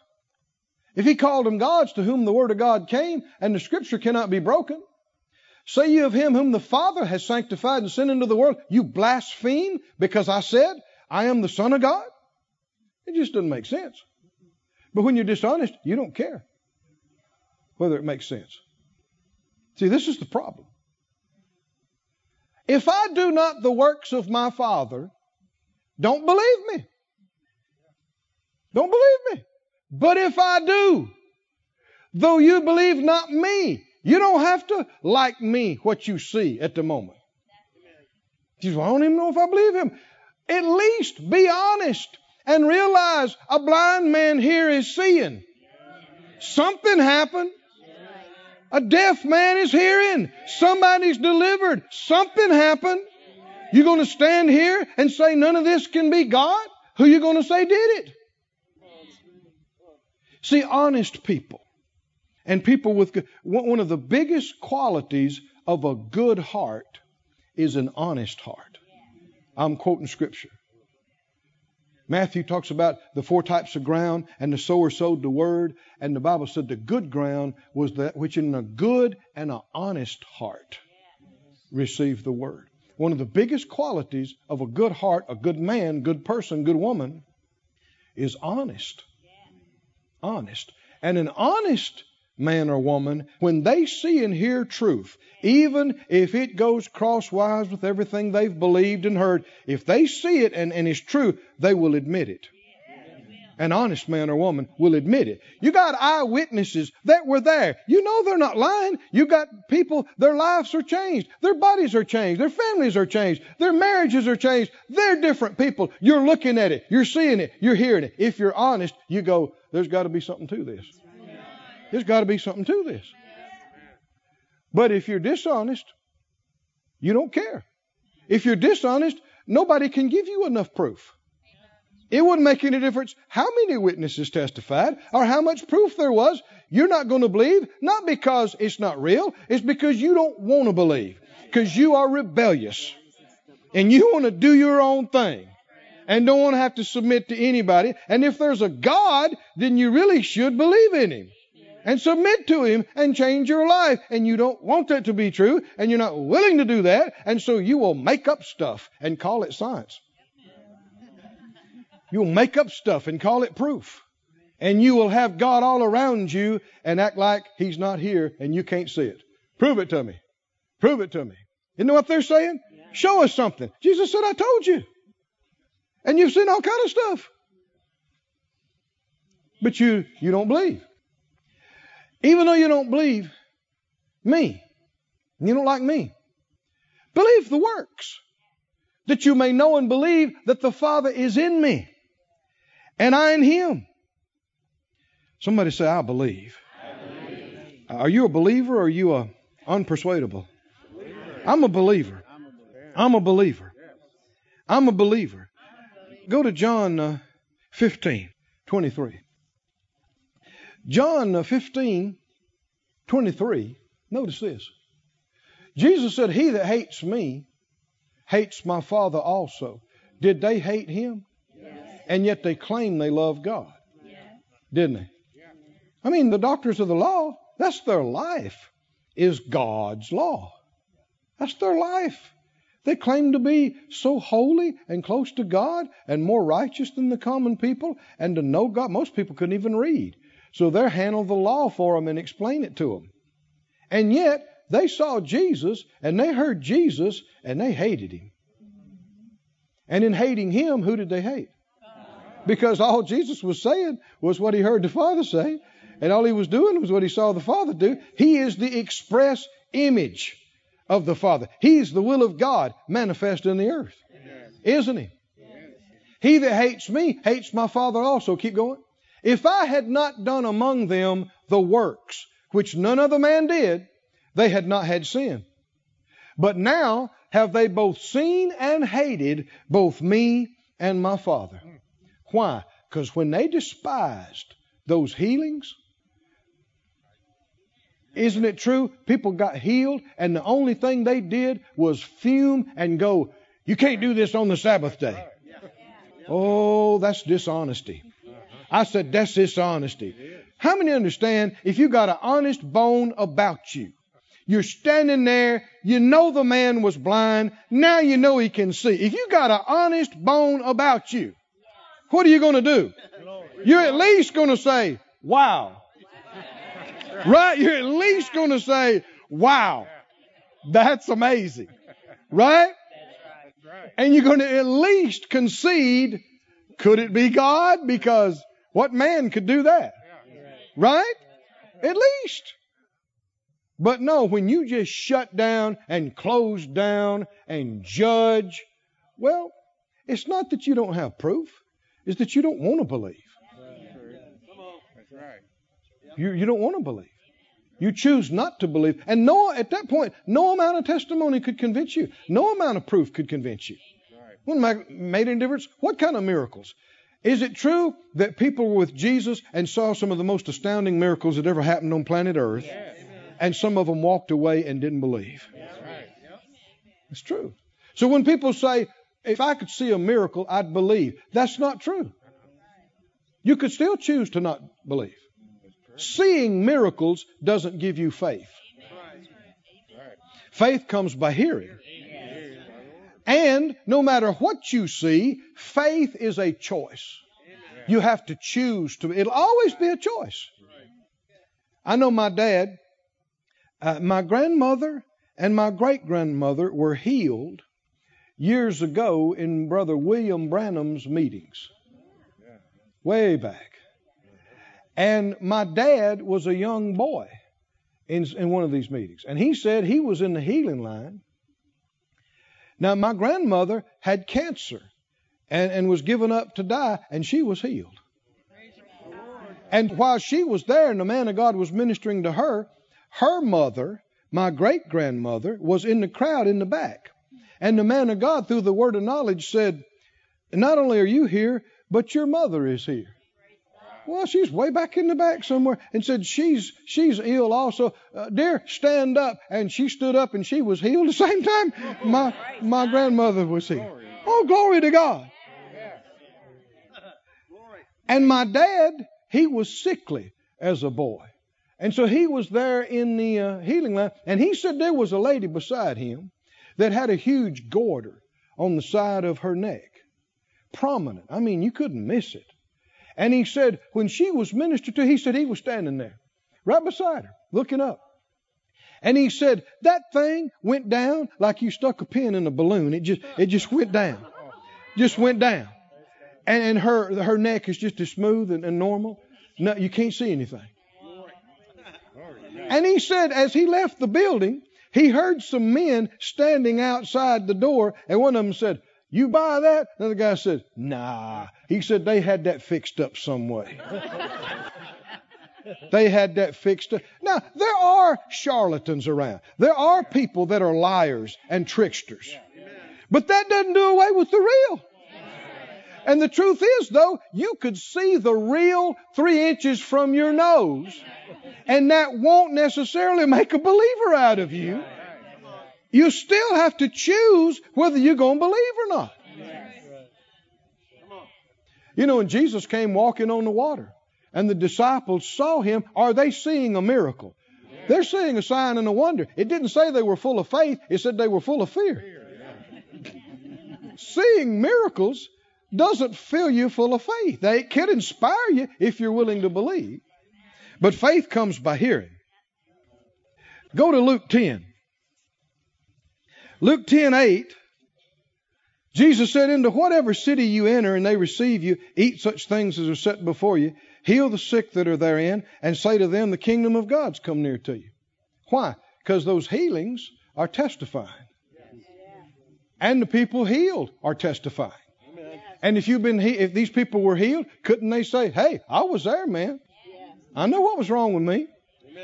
If he called them gods to whom the word of God came, and the scripture cannot be broken, say you of him whom the Father has sanctified and sent into the world, you blaspheme because I said, I am the Son of God? It just doesn't make sense. But when you're dishonest, you don't care whether it makes sense. See, this is the problem. If I do not the works of my Father, don't believe me. Don't believe me. But if I do, though you believe not me, you don't have to like me what you see at the moment. You say, well, I don't even know if I believe him. At least be honest and realize a blind man here is seeing. Something happened. A deaf man is hearing. Somebody's delivered. Something happened. You're going to stand here and say none of this can be God? Who you going to say did it? See, honest people and people with one of the biggest qualities of a good heart is an honest heart. I'm quoting scripture. Matthew talks about the four types of ground, and the sower sowed the word, and the Bible said the good ground was that which in a good and an honest heart received the word. One of the biggest qualities of a good heart, a good man, good person, good woman, is honest. Honest. And an honest man or woman, when they see and hear truth, even if it goes crosswise with everything they've believed and heard, if they see it and, and it's true, they will admit it. An honest man or woman will admit it. You got eyewitnesses that were there. You know they're not lying. You got people, their lives are changed. Their bodies are changed. Their families are changed. Their marriages are changed. They're different people. You're looking at it. You're seeing it. You're hearing it. If you're honest, you go, there's got to be something to this. There's got to be something to this. But if you're dishonest, you don't care. If you're dishonest, nobody can give you enough proof. It wouldn't make any difference how many witnesses testified or how much proof there was. You're not going to believe, not because it's not real, it's because you don't want to believe. Because you are rebellious. And you want to do your own thing. And don't want to have to submit to anybody. And if there's a God, then you really should believe in Him. And submit to Him and change your life. And you don't want that to be true. And you're not willing to do that. And so you will make up stuff and call it science. You'll make up stuff and call it proof. And you will have God all around you and act like He's not here and you can't see it. Prove it to me. Prove it to me. You know what they're saying? Show us something. Jesus said, I told you. And you've seen all kind of stuff. But you, you don't believe. Even though you don't believe me, you don't like me, believe the works that you may know and believe that the Father is in me and I in him. Somebody say, I believe. I believe. Are you a believer or are you a unpersuadable? I'm a believer. I'm a believer. I'm a believer. Go to John uh, 15, 23. John uh, 15, 23. Notice this. Jesus said, He that hates me hates my Father also. Did they hate him? And yet they claim they love God. Didn't they? I mean, the doctors of the law, that's their life, is God's law. That's their life. They claim to be so holy and close to God and more righteous than the common people and to know God. Most people couldn't even read. So they're handle the law for them and explain it to them. And yet they saw Jesus and they heard Jesus and they hated him. Mm-hmm. And in hating him, who did they hate? Because all Jesus was saying was what he heard the Father say, and all he was doing was what he saw the Father do. He is the express image of the Father. He's the will of God manifest in the earth. Isn't he? He that hates me hates my Father also. Keep going. If I had not done among them the works which none other man did, they had not had sin. But now have they both seen and hated both me and my Father. Hmm. Why? Because when they despised those healings, isn't it true? People got healed, and the only thing they did was fume and go, You can't do this on the Sabbath day. Oh, that's dishonesty. I said, That's dishonesty. How many understand if you got an honest bone about you? You're standing there, you know the man was blind, now you know he can see. If you got an honest bone about you, what are you going to do? You're at least going to say, wow. Right? You're at least going to say, wow. That's amazing. Right? And you're going to at least concede, could it be God? Because what man could do that? Right? At least. But no, when you just shut down and close down and judge, well, it's not that you don't have proof is that you don't want to believe. You, you don't want to believe. You choose not to believe. And no, at that point, no amount of testimony could convince you. No amount of proof could convince you. Wouldn't made any difference? What kind of miracles? Is it true that people were with Jesus and saw some of the most astounding miracles that ever happened on planet Earth? And some of them walked away and didn't believe. It's true. So when people say, if I could see a miracle, I'd believe. That's not true. You could still choose to not believe. Seeing miracles doesn't give you faith. Faith comes by hearing. And no matter what you see, faith is a choice. You have to choose to. It'll always be a choice. I know my dad, uh, my grandmother, and my great grandmother were healed years ago in Brother William Branham's meetings. way back. And my dad was a young boy in, in one of these meetings. And he said he was in the healing line. Now, my grandmother had cancer and, and was given up to die, and she was healed. And while she was there and the man of God was ministering to her, her mother, my great grandmother, was in the crowd in the back. And the man of God, through the word of knowledge, said, Not only are you here, but your mother is here. Well, she's way back in the back somewhere, and said she's she's ill also. Uh, dear, stand up. And she stood up, and she was healed the same time. My my grandmother was healed. Oh, glory to God. And my dad, he was sickly as a boy, and so he was there in the uh, healing line, and he said there was a lady beside him that had a huge goiter on the side of her neck, prominent. I mean, you couldn't miss it. And he said, when she was ministered to, he said he was standing there, right beside her, looking up. And he said, that thing went down like you stuck a pin in a balloon. It just, it just went down. Just went down. And, and her, her neck is just as smooth and, and normal. No, you can't see anything. And he said, as he left the building, he heard some men standing outside the door, and one of them said, you buy that? Another guy said, Nah. He said they had that fixed up some way. [laughs] they had that fixed up. Now, there are charlatans around. There are people that are liars and tricksters. But that doesn't do away with the real. And the truth is, though, you could see the real three inches from your nose, and that won't necessarily make a believer out of you. You still have to choose whether you're going to believe or not. You know, when Jesus came walking on the water and the disciples saw him, are they seeing a miracle? They're seeing a sign and a wonder. It didn't say they were full of faith, it said they were full of fear. seeing miracles doesn't fill you full of faith. They can inspire you if you're willing to believe. But faith comes by hearing. Go to Luke 10. Luke 10 8, Jesus said, Into whatever city you enter and they receive you, eat such things as are set before you, heal the sick that are therein, and say to them, The kingdom of God's come near to you. Why? Because those healings are testifying. And the people healed are testifying. And if you've been, if these people were healed, couldn't they say, "Hey, I was there, man. I know what was wrong with me,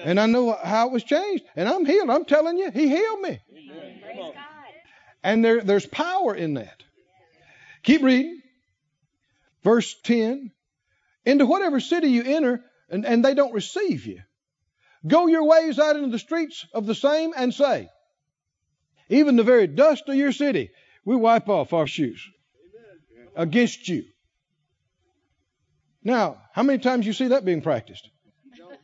and I know how it was changed, and I'm healed. I'm telling you, He healed me." And there, there's power in that. Keep reading. Verse 10 Into whatever city you enter, and, and they don't receive you, go your ways out into the streets of the same and say, Even the very dust of your city, we wipe off our shoes against you. Now, how many times you see that being practiced?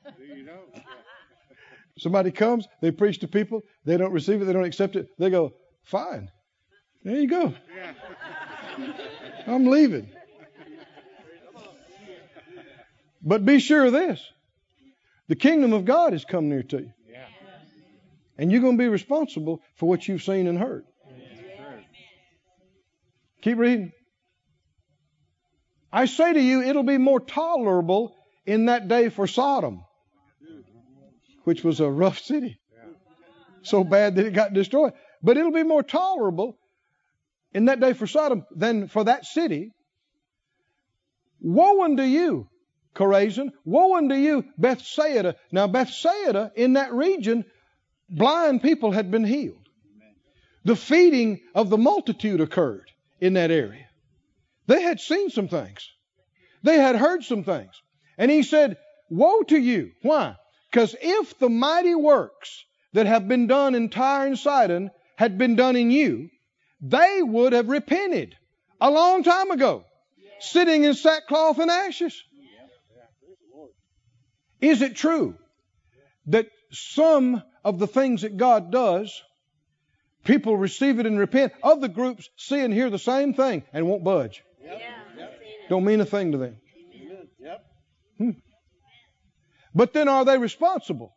[laughs] Somebody comes, they preach to people, they don't receive it, they don't accept it, they go, Fine. There you go. I'm leaving. But be sure of this the kingdom of God has come near to you. And you're going to be responsible for what you've seen and heard. Keep reading. I say to you, it'll be more tolerable in that day for Sodom, which was a rough city. So bad that it got destroyed. But it'll be more tolerable in that day for Sodom than for that city. Woe unto you, Chorazin. Woe unto you, Bethsaida. Now, Bethsaida, in that region, blind people had been healed. The feeding of the multitude occurred in that area. They had seen some things. They had heard some things. And he said, Woe to you. Why? Because if the mighty works that have been done in Tyre and Sidon had been done in you, they would have repented a long time ago, sitting in sackcloth and ashes. Is it true that some of the things that God does, people receive it and repent? Other groups see and hear the same thing and won't budge. Don't mean a thing to them. Hmm. But then are they responsible?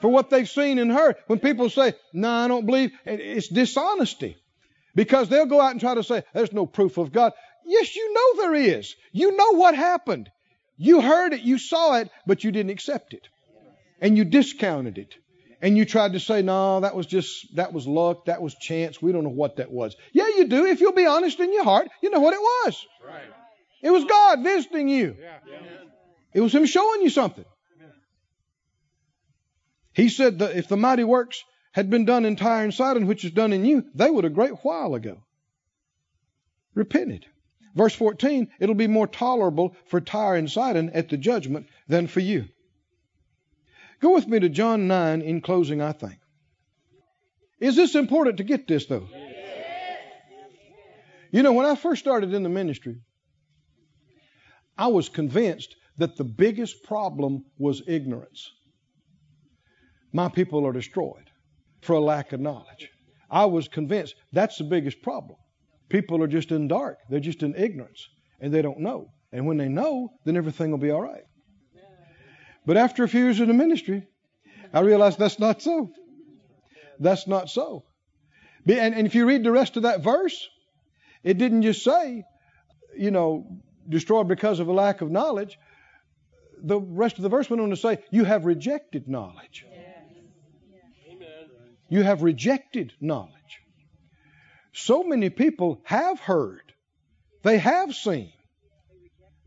for what they've seen and heard. When people say, No, I don't believe, it's dishonesty. Because they'll go out and try to say, There's no proof of God. Yes, you know there is. You know what happened. You heard it, you saw it, but you didn't accept it. And you discounted it. And you tried to say, no, that was just, that was luck, that was chance, we don't know what that was. Yeah, you do. If you'll be honest in your heart, you know what it was.
Right.
It was God visiting you.
Yeah.
It was Him showing you something. He said that if the mighty works had been done in Tyre and Sidon, which is done in you, they would a great while ago repented. Verse 14, it'll be more tolerable for Tyre and Sidon at the judgment than for you. Go with me to John 9 in closing, I think. Is this important to get this, though? You know, when I first started in the ministry, I was convinced that the biggest problem was ignorance. My people are destroyed for a lack of knowledge. I was convinced that's the biggest problem. People are just in dark, they're just in ignorance, and they don't know. And when they know, then everything will be all right. But after a few years in the ministry, I realized that's not so. That's not so. And, and if you read the rest of that verse, it didn't just say, you know, destroyed because of a lack of knowledge. The rest of the verse went on to say, you have rejected knowledge. You have rejected knowledge. So many people have heard, they have seen,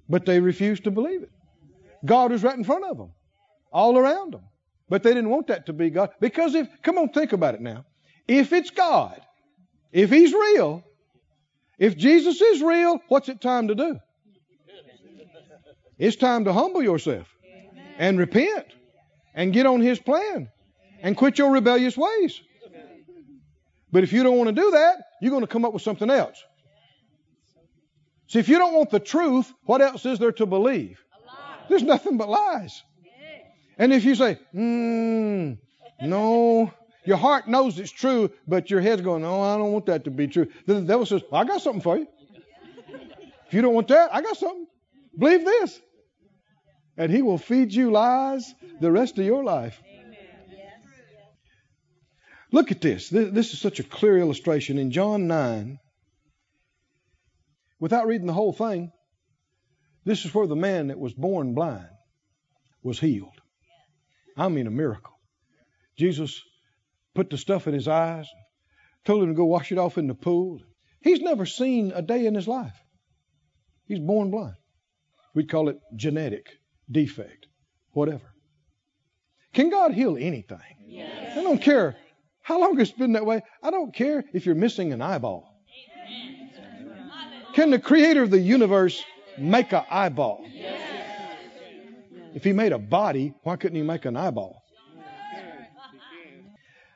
but they refuse to believe it. God is right in front of them, all around them. But they didn't want that to be God. Because if, come on, think about it now. If it's God, if He's real, if Jesus is real, what's it time to do? It's time to humble yourself and repent and get on His plan and quit your rebellious ways. But if you don't want to do that, you're going to come up with something else. See, if you don't want the truth, what else is there to believe? There's nothing but lies. And if you say, hmm, no, your heart knows it's true, but your head's going, no, I don't want that to be true. Then the devil says, I got something for you. If you don't want that, I got something. Believe this. And he will feed you lies the rest of your life. Look at this. This is such a clear illustration. In John 9, without reading the whole thing, this is where the man that was born blind was healed. I mean, a miracle. Jesus put the stuff in his eyes, told him to go wash it off in the pool. He's never seen a day in his life. He's born blind. We'd call it genetic defect, whatever. Can God heal anything? Yes. I don't care how long it's been that way? I don't care if you're missing an eyeball. Can the creator of the universe make an eyeball? If he made a body, why couldn't he make an eyeball?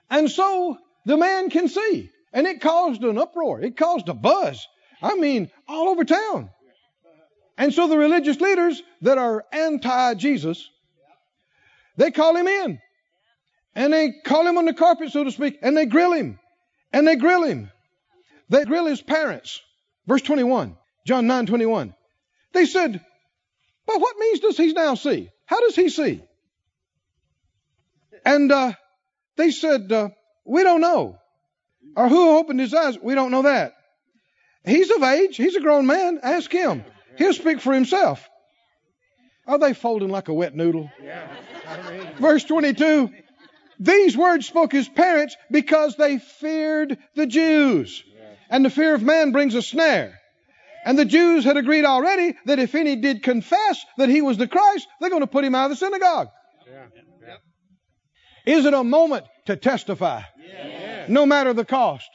And so the man can see. And it caused an uproar. It caused a buzz. I mean, all over town. And so the religious leaders that are anti Jesus, they call him in. And they call him on the carpet, so to speak, and they grill him. And they grill him. They grill his parents. Verse 21, John 9 21. They said, By what means does he now see? How does he see? And uh, they said, uh, We don't know. Or who opened his eyes? We don't know that. He's of age. He's a grown man. Ask him. He'll speak for himself. Are they folding like a wet noodle? Yeah. Verse 22 these words spoke his parents because they feared the Jews. And the fear of man brings a snare. And the Jews had agreed already that if any did confess that he was the Christ, they're going to put him out of the synagogue. Is it a moment to testify? No matter the cost.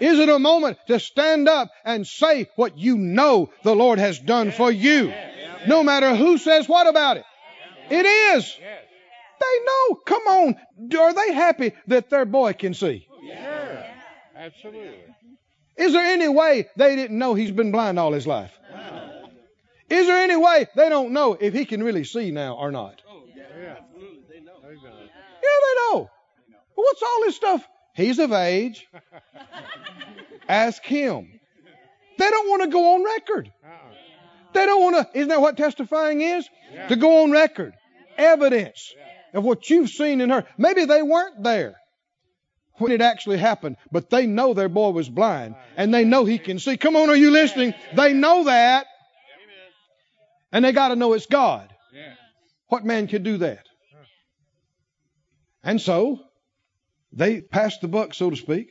Is it a moment to stand up and say what you know the Lord has done for you? No matter who says what about it. It is. They know. Come on. Are they happy that their boy can see?
Yeah, absolutely.
Is there any way they didn't know he's been blind all his life? Is there any way they don't know if he can really see now or not?
Oh, yeah, absolutely they know.
Yeah, they know. what's all this stuff? He's of age. [laughs] Ask him. They don't want to go on record. Uh-uh. They don't want to. Isn't that what testifying is? To go on record. Evidence of what you've seen and heard. Maybe they weren't there. When it actually happened, but they know their boy was blind and they know he can see. Come on, are you listening? They know that. And they got to know it's God. What man can do that? And so they passed the buck, so to speak.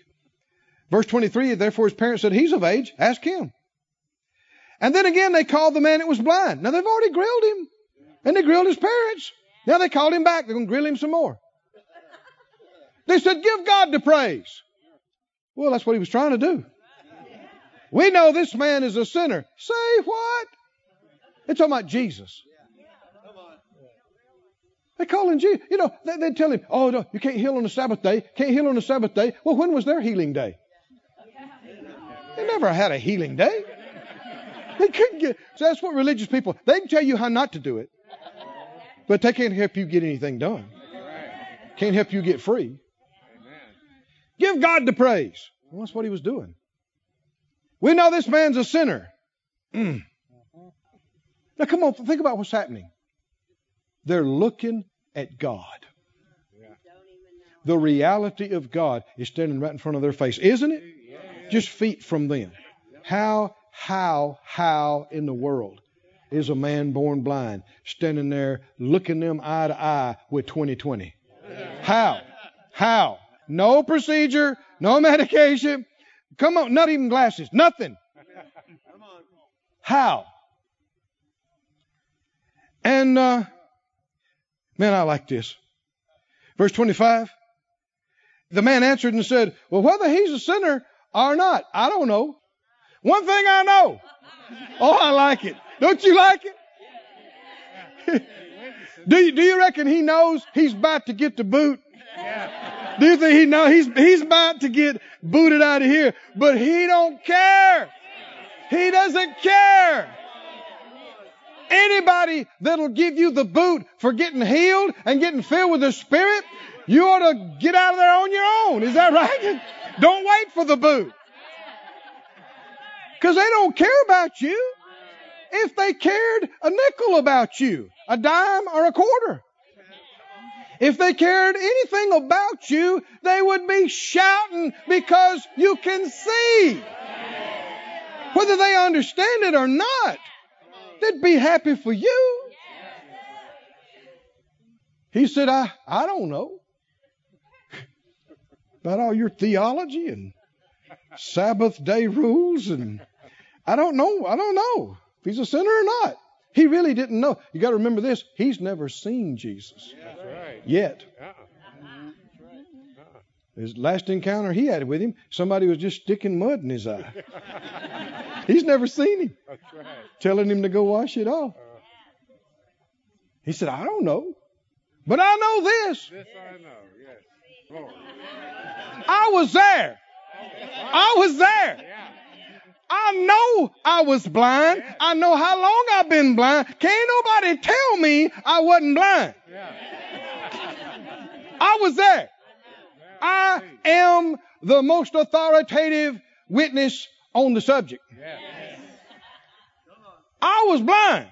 Verse 23, therefore his parents said, He's of age, ask him. And then again they called the man that was blind. Now they've already grilled him. And they grilled his parents. Now they called him back. They're going to grill him some more. They said, Give God the praise. Well, that's what he was trying to do. We know this man is a sinner. Say what? They're talking about Jesus. They call him Jesus. You know, they, they tell him, oh, no, you can't heal on the Sabbath day. Can't heal on the Sabbath day. Well, when was their healing day? They never had a healing day. They couldn't get. So that's what religious people. They can tell you how not to do it, but they can't help you get anything done. Can't help you get free. Give God the praise. Well, that's what he was doing. We know this man's a sinner. Mm. Now, come on, think about what's happening. They're looking at God. The reality of God is standing right in front of their face, isn't it? Just feet from them. How, how, how in the world is a man born blind standing there looking them eye to eye with 2020? How? How? No procedure, no medication. Come on, not even glasses, nothing. How? And, uh, man, I like this. Verse 25. The man answered and said, Well, whether he's a sinner or not, I don't know. One thing I know. [laughs] Oh, I like it. Don't you like it? [laughs] do you, do you reckon he knows he's about to get the boot? Do you think he knows he's, he's about to get booted out of here? But he don't care. He doesn't care. Anybody that'll give you the boot for getting healed and getting filled with the Spirit, you ought to get out of there on your own. Is that right? [laughs] Don't wait for the boot. Because they don't care about you. If they cared a nickel about you, a dime or a quarter. If they cared anything about you, they would be shouting because you can see. Whether they understand it or not. They'd be happy for you. He said, I, I don't know about all your theology and Sabbath day rules and I don't know. I don't know if he's a sinner or not. He really didn't know. You got to remember this. He's never seen Jesus yet. Uh-huh. His last encounter he had with him, somebody was just sticking mud in his eye. [laughs] He's never seen him. Right. Telling him to go wash it off. Uh-huh. He said, I don't know. But I know this. This I know, yes. I was there. I was there. I know I was blind. I know how long I've been blind. Can't nobody tell me I wasn't blind. I was there. I am the most authoritative witness on the subject. I was blind.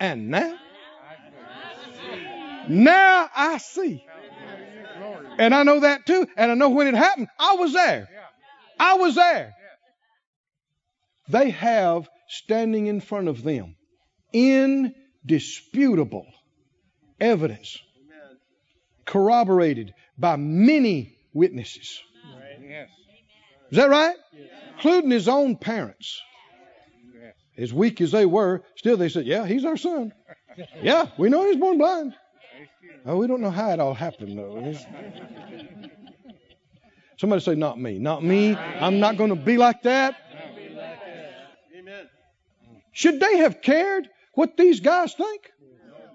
And now, now I see. And I know that too. And I know when it happened, I was there. I was there. They have standing in front of them indisputable evidence corroborated by many witnesses. Is that right? Including his own parents. As weak as they were, still they said, Yeah, he's our son. Yeah, we know he's born blind. Oh, we don't know how it all happened, though. Somebody say, Not me. Not me. I'm not going to be like that. Should they have cared what these guys think?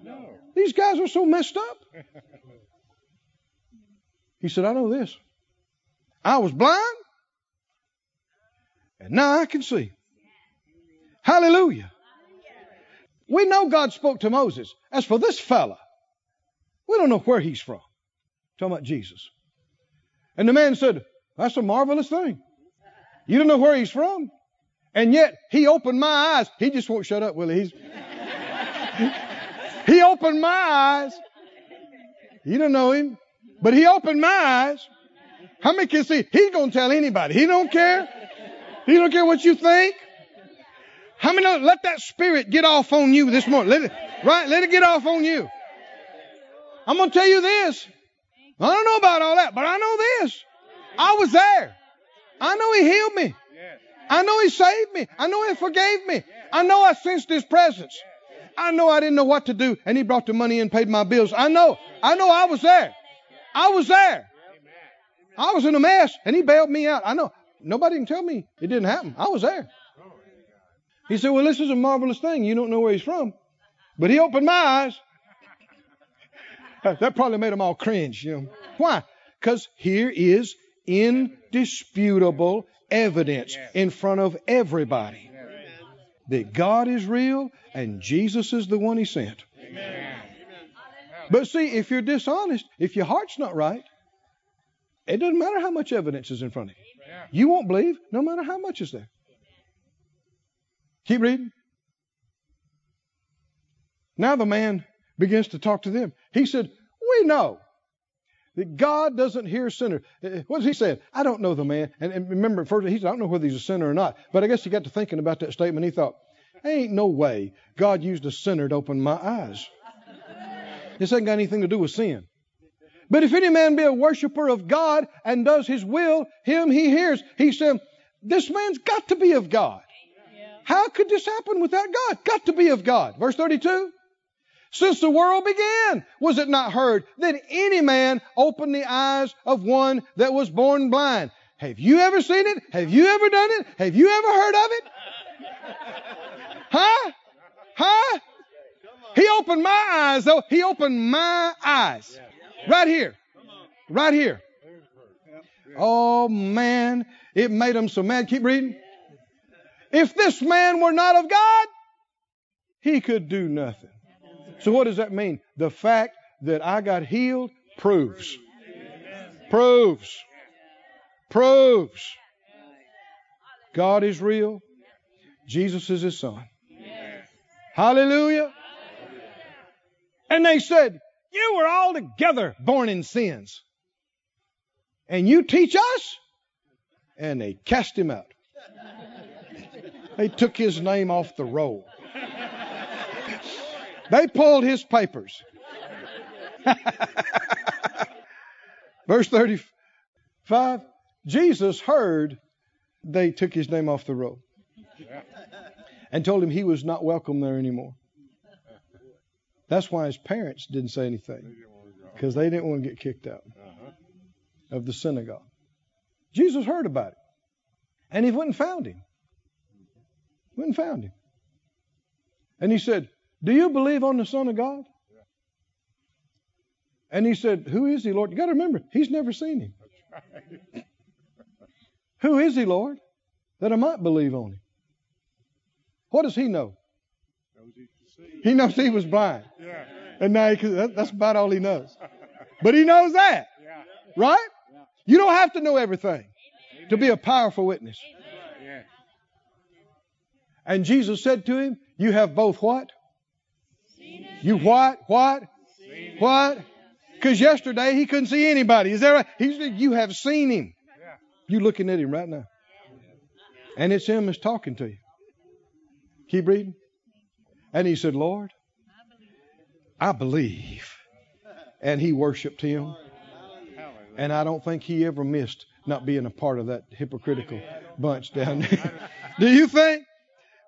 No. These guys are so messed up. He said, I know this. I was blind, and now I can see. Hallelujah. We know God spoke to Moses. As for this fella, we don't know where he's from. Talking about Jesus. And the man said, That's a marvelous thing. You don't know where he's from. And yet, he opened my eyes. He just won't shut up, will he? [laughs] He opened my eyes. You don't know him. But he opened my eyes. How many can see? He's going to tell anybody. He don't care. He don't care what you think. How many know, let that spirit get off on you this morning? Let it, right? Let it get off on you. I'm going to tell you this. I don't know about all that, but I know this. I was there. I know He healed me. I know He saved me. I know He forgave me. I know I sensed His presence. I know I didn't know what to do, and He brought the money and paid my bills. I know. I know I was there. I was there. I was in a mess, and He bailed me out. I know. Nobody can tell me it didn't happen. I was there. He said, Well, this is a marvelous thing. You don't know where He's from. But He opened my eyes. [laughs] That probably made them all cringe, you know. Why? Because here is indisputable evidence in front of everybody that God is real and Jesus is the one He sent. But see, if you're dishonest, if your heart's not right, it doesn't matter how much evidence is in front of you. You won't believe no matter how much is there. Keep reading. Now the man begins to talk to them. He said, We know that God doesn't hear sinners. Eh, what does he say? I don't know the man. And, and remember, first, he said, I don't know whether he's a sinner or not. But I guess he got to thinking about that statement. He thought, Ain't no way God used a sinner to open my eyes. This ain't got anything to do with sin. But if any man be a worshiper of God and does his will, him he hears. He said, This man's got to be of God. How could this happen without God? Got to be of God. Verse 32. Since the world began, was it not heard that any man opened the eyes of one that was born blind? Have you ever seen it? Have you ever done it? Have you ever heard of it? [laughs] Huh? Huh? He opened my eyes, though. He opened my eyes. Right here. Right here. Oh, man. It made him so mad. Keep reading. If this man were not of God, he could do nothing. So, what does that mean? The fact that I got healed proves. Proves. Proves. God is real. Jesus is his son. Hallelujah. And they said, You were all together born in sins. And you teach us? And they cast him out. They took his name off the roll. They pulled his papers. [laughs] Verse 35 Jesus heard they took his name off the roll and told him he was not welcome there anymore. That's why his parents didn't say anything because they didn't want to get kicked out of the synagogue. Jesus heard about it and he went and found him. Went and found him. And he said, Do you believe on the Son of God? And he said, Who is he, Lord? You got to remember, he's never seen him. [laughs] Who is he, Lord, that I might believe on him? What does he know? He knows he was blind. And now he, that's about all he knows. But he knows that. Right? You don't have to know everything to be a powerful witness. And Jesus said to him, You have both what? You what? What? What? Because yesterday he couldn't see anybody. Is that right? He said, You have seen him. You looking at him right now. And it's him that's talking to you. Keep reading. And he said, Lord, I believe. And he worshiped him. And I don't think he ever missed not being a part of that hypocritical bunch down there. [laughs] Do you think?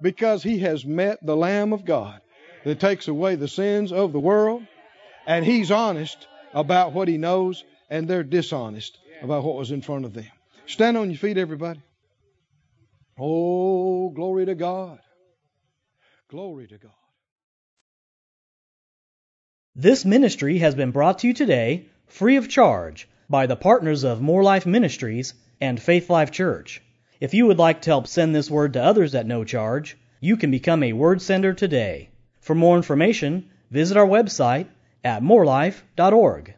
Because he has met the Lamb of God that takes away the sins of the world, and he's honest about what he knows, and they're dishonest about what was in front of them. Stand on your feet, everybody. Oh, glory to God. Glory to God.
This ministry has been brought to you today free of charge by the partners of More Life Ministries and Faith Life Church. If you would like to help send this word to others at no charge, you can become a word sender today. For more information, visit our website at morelife.org.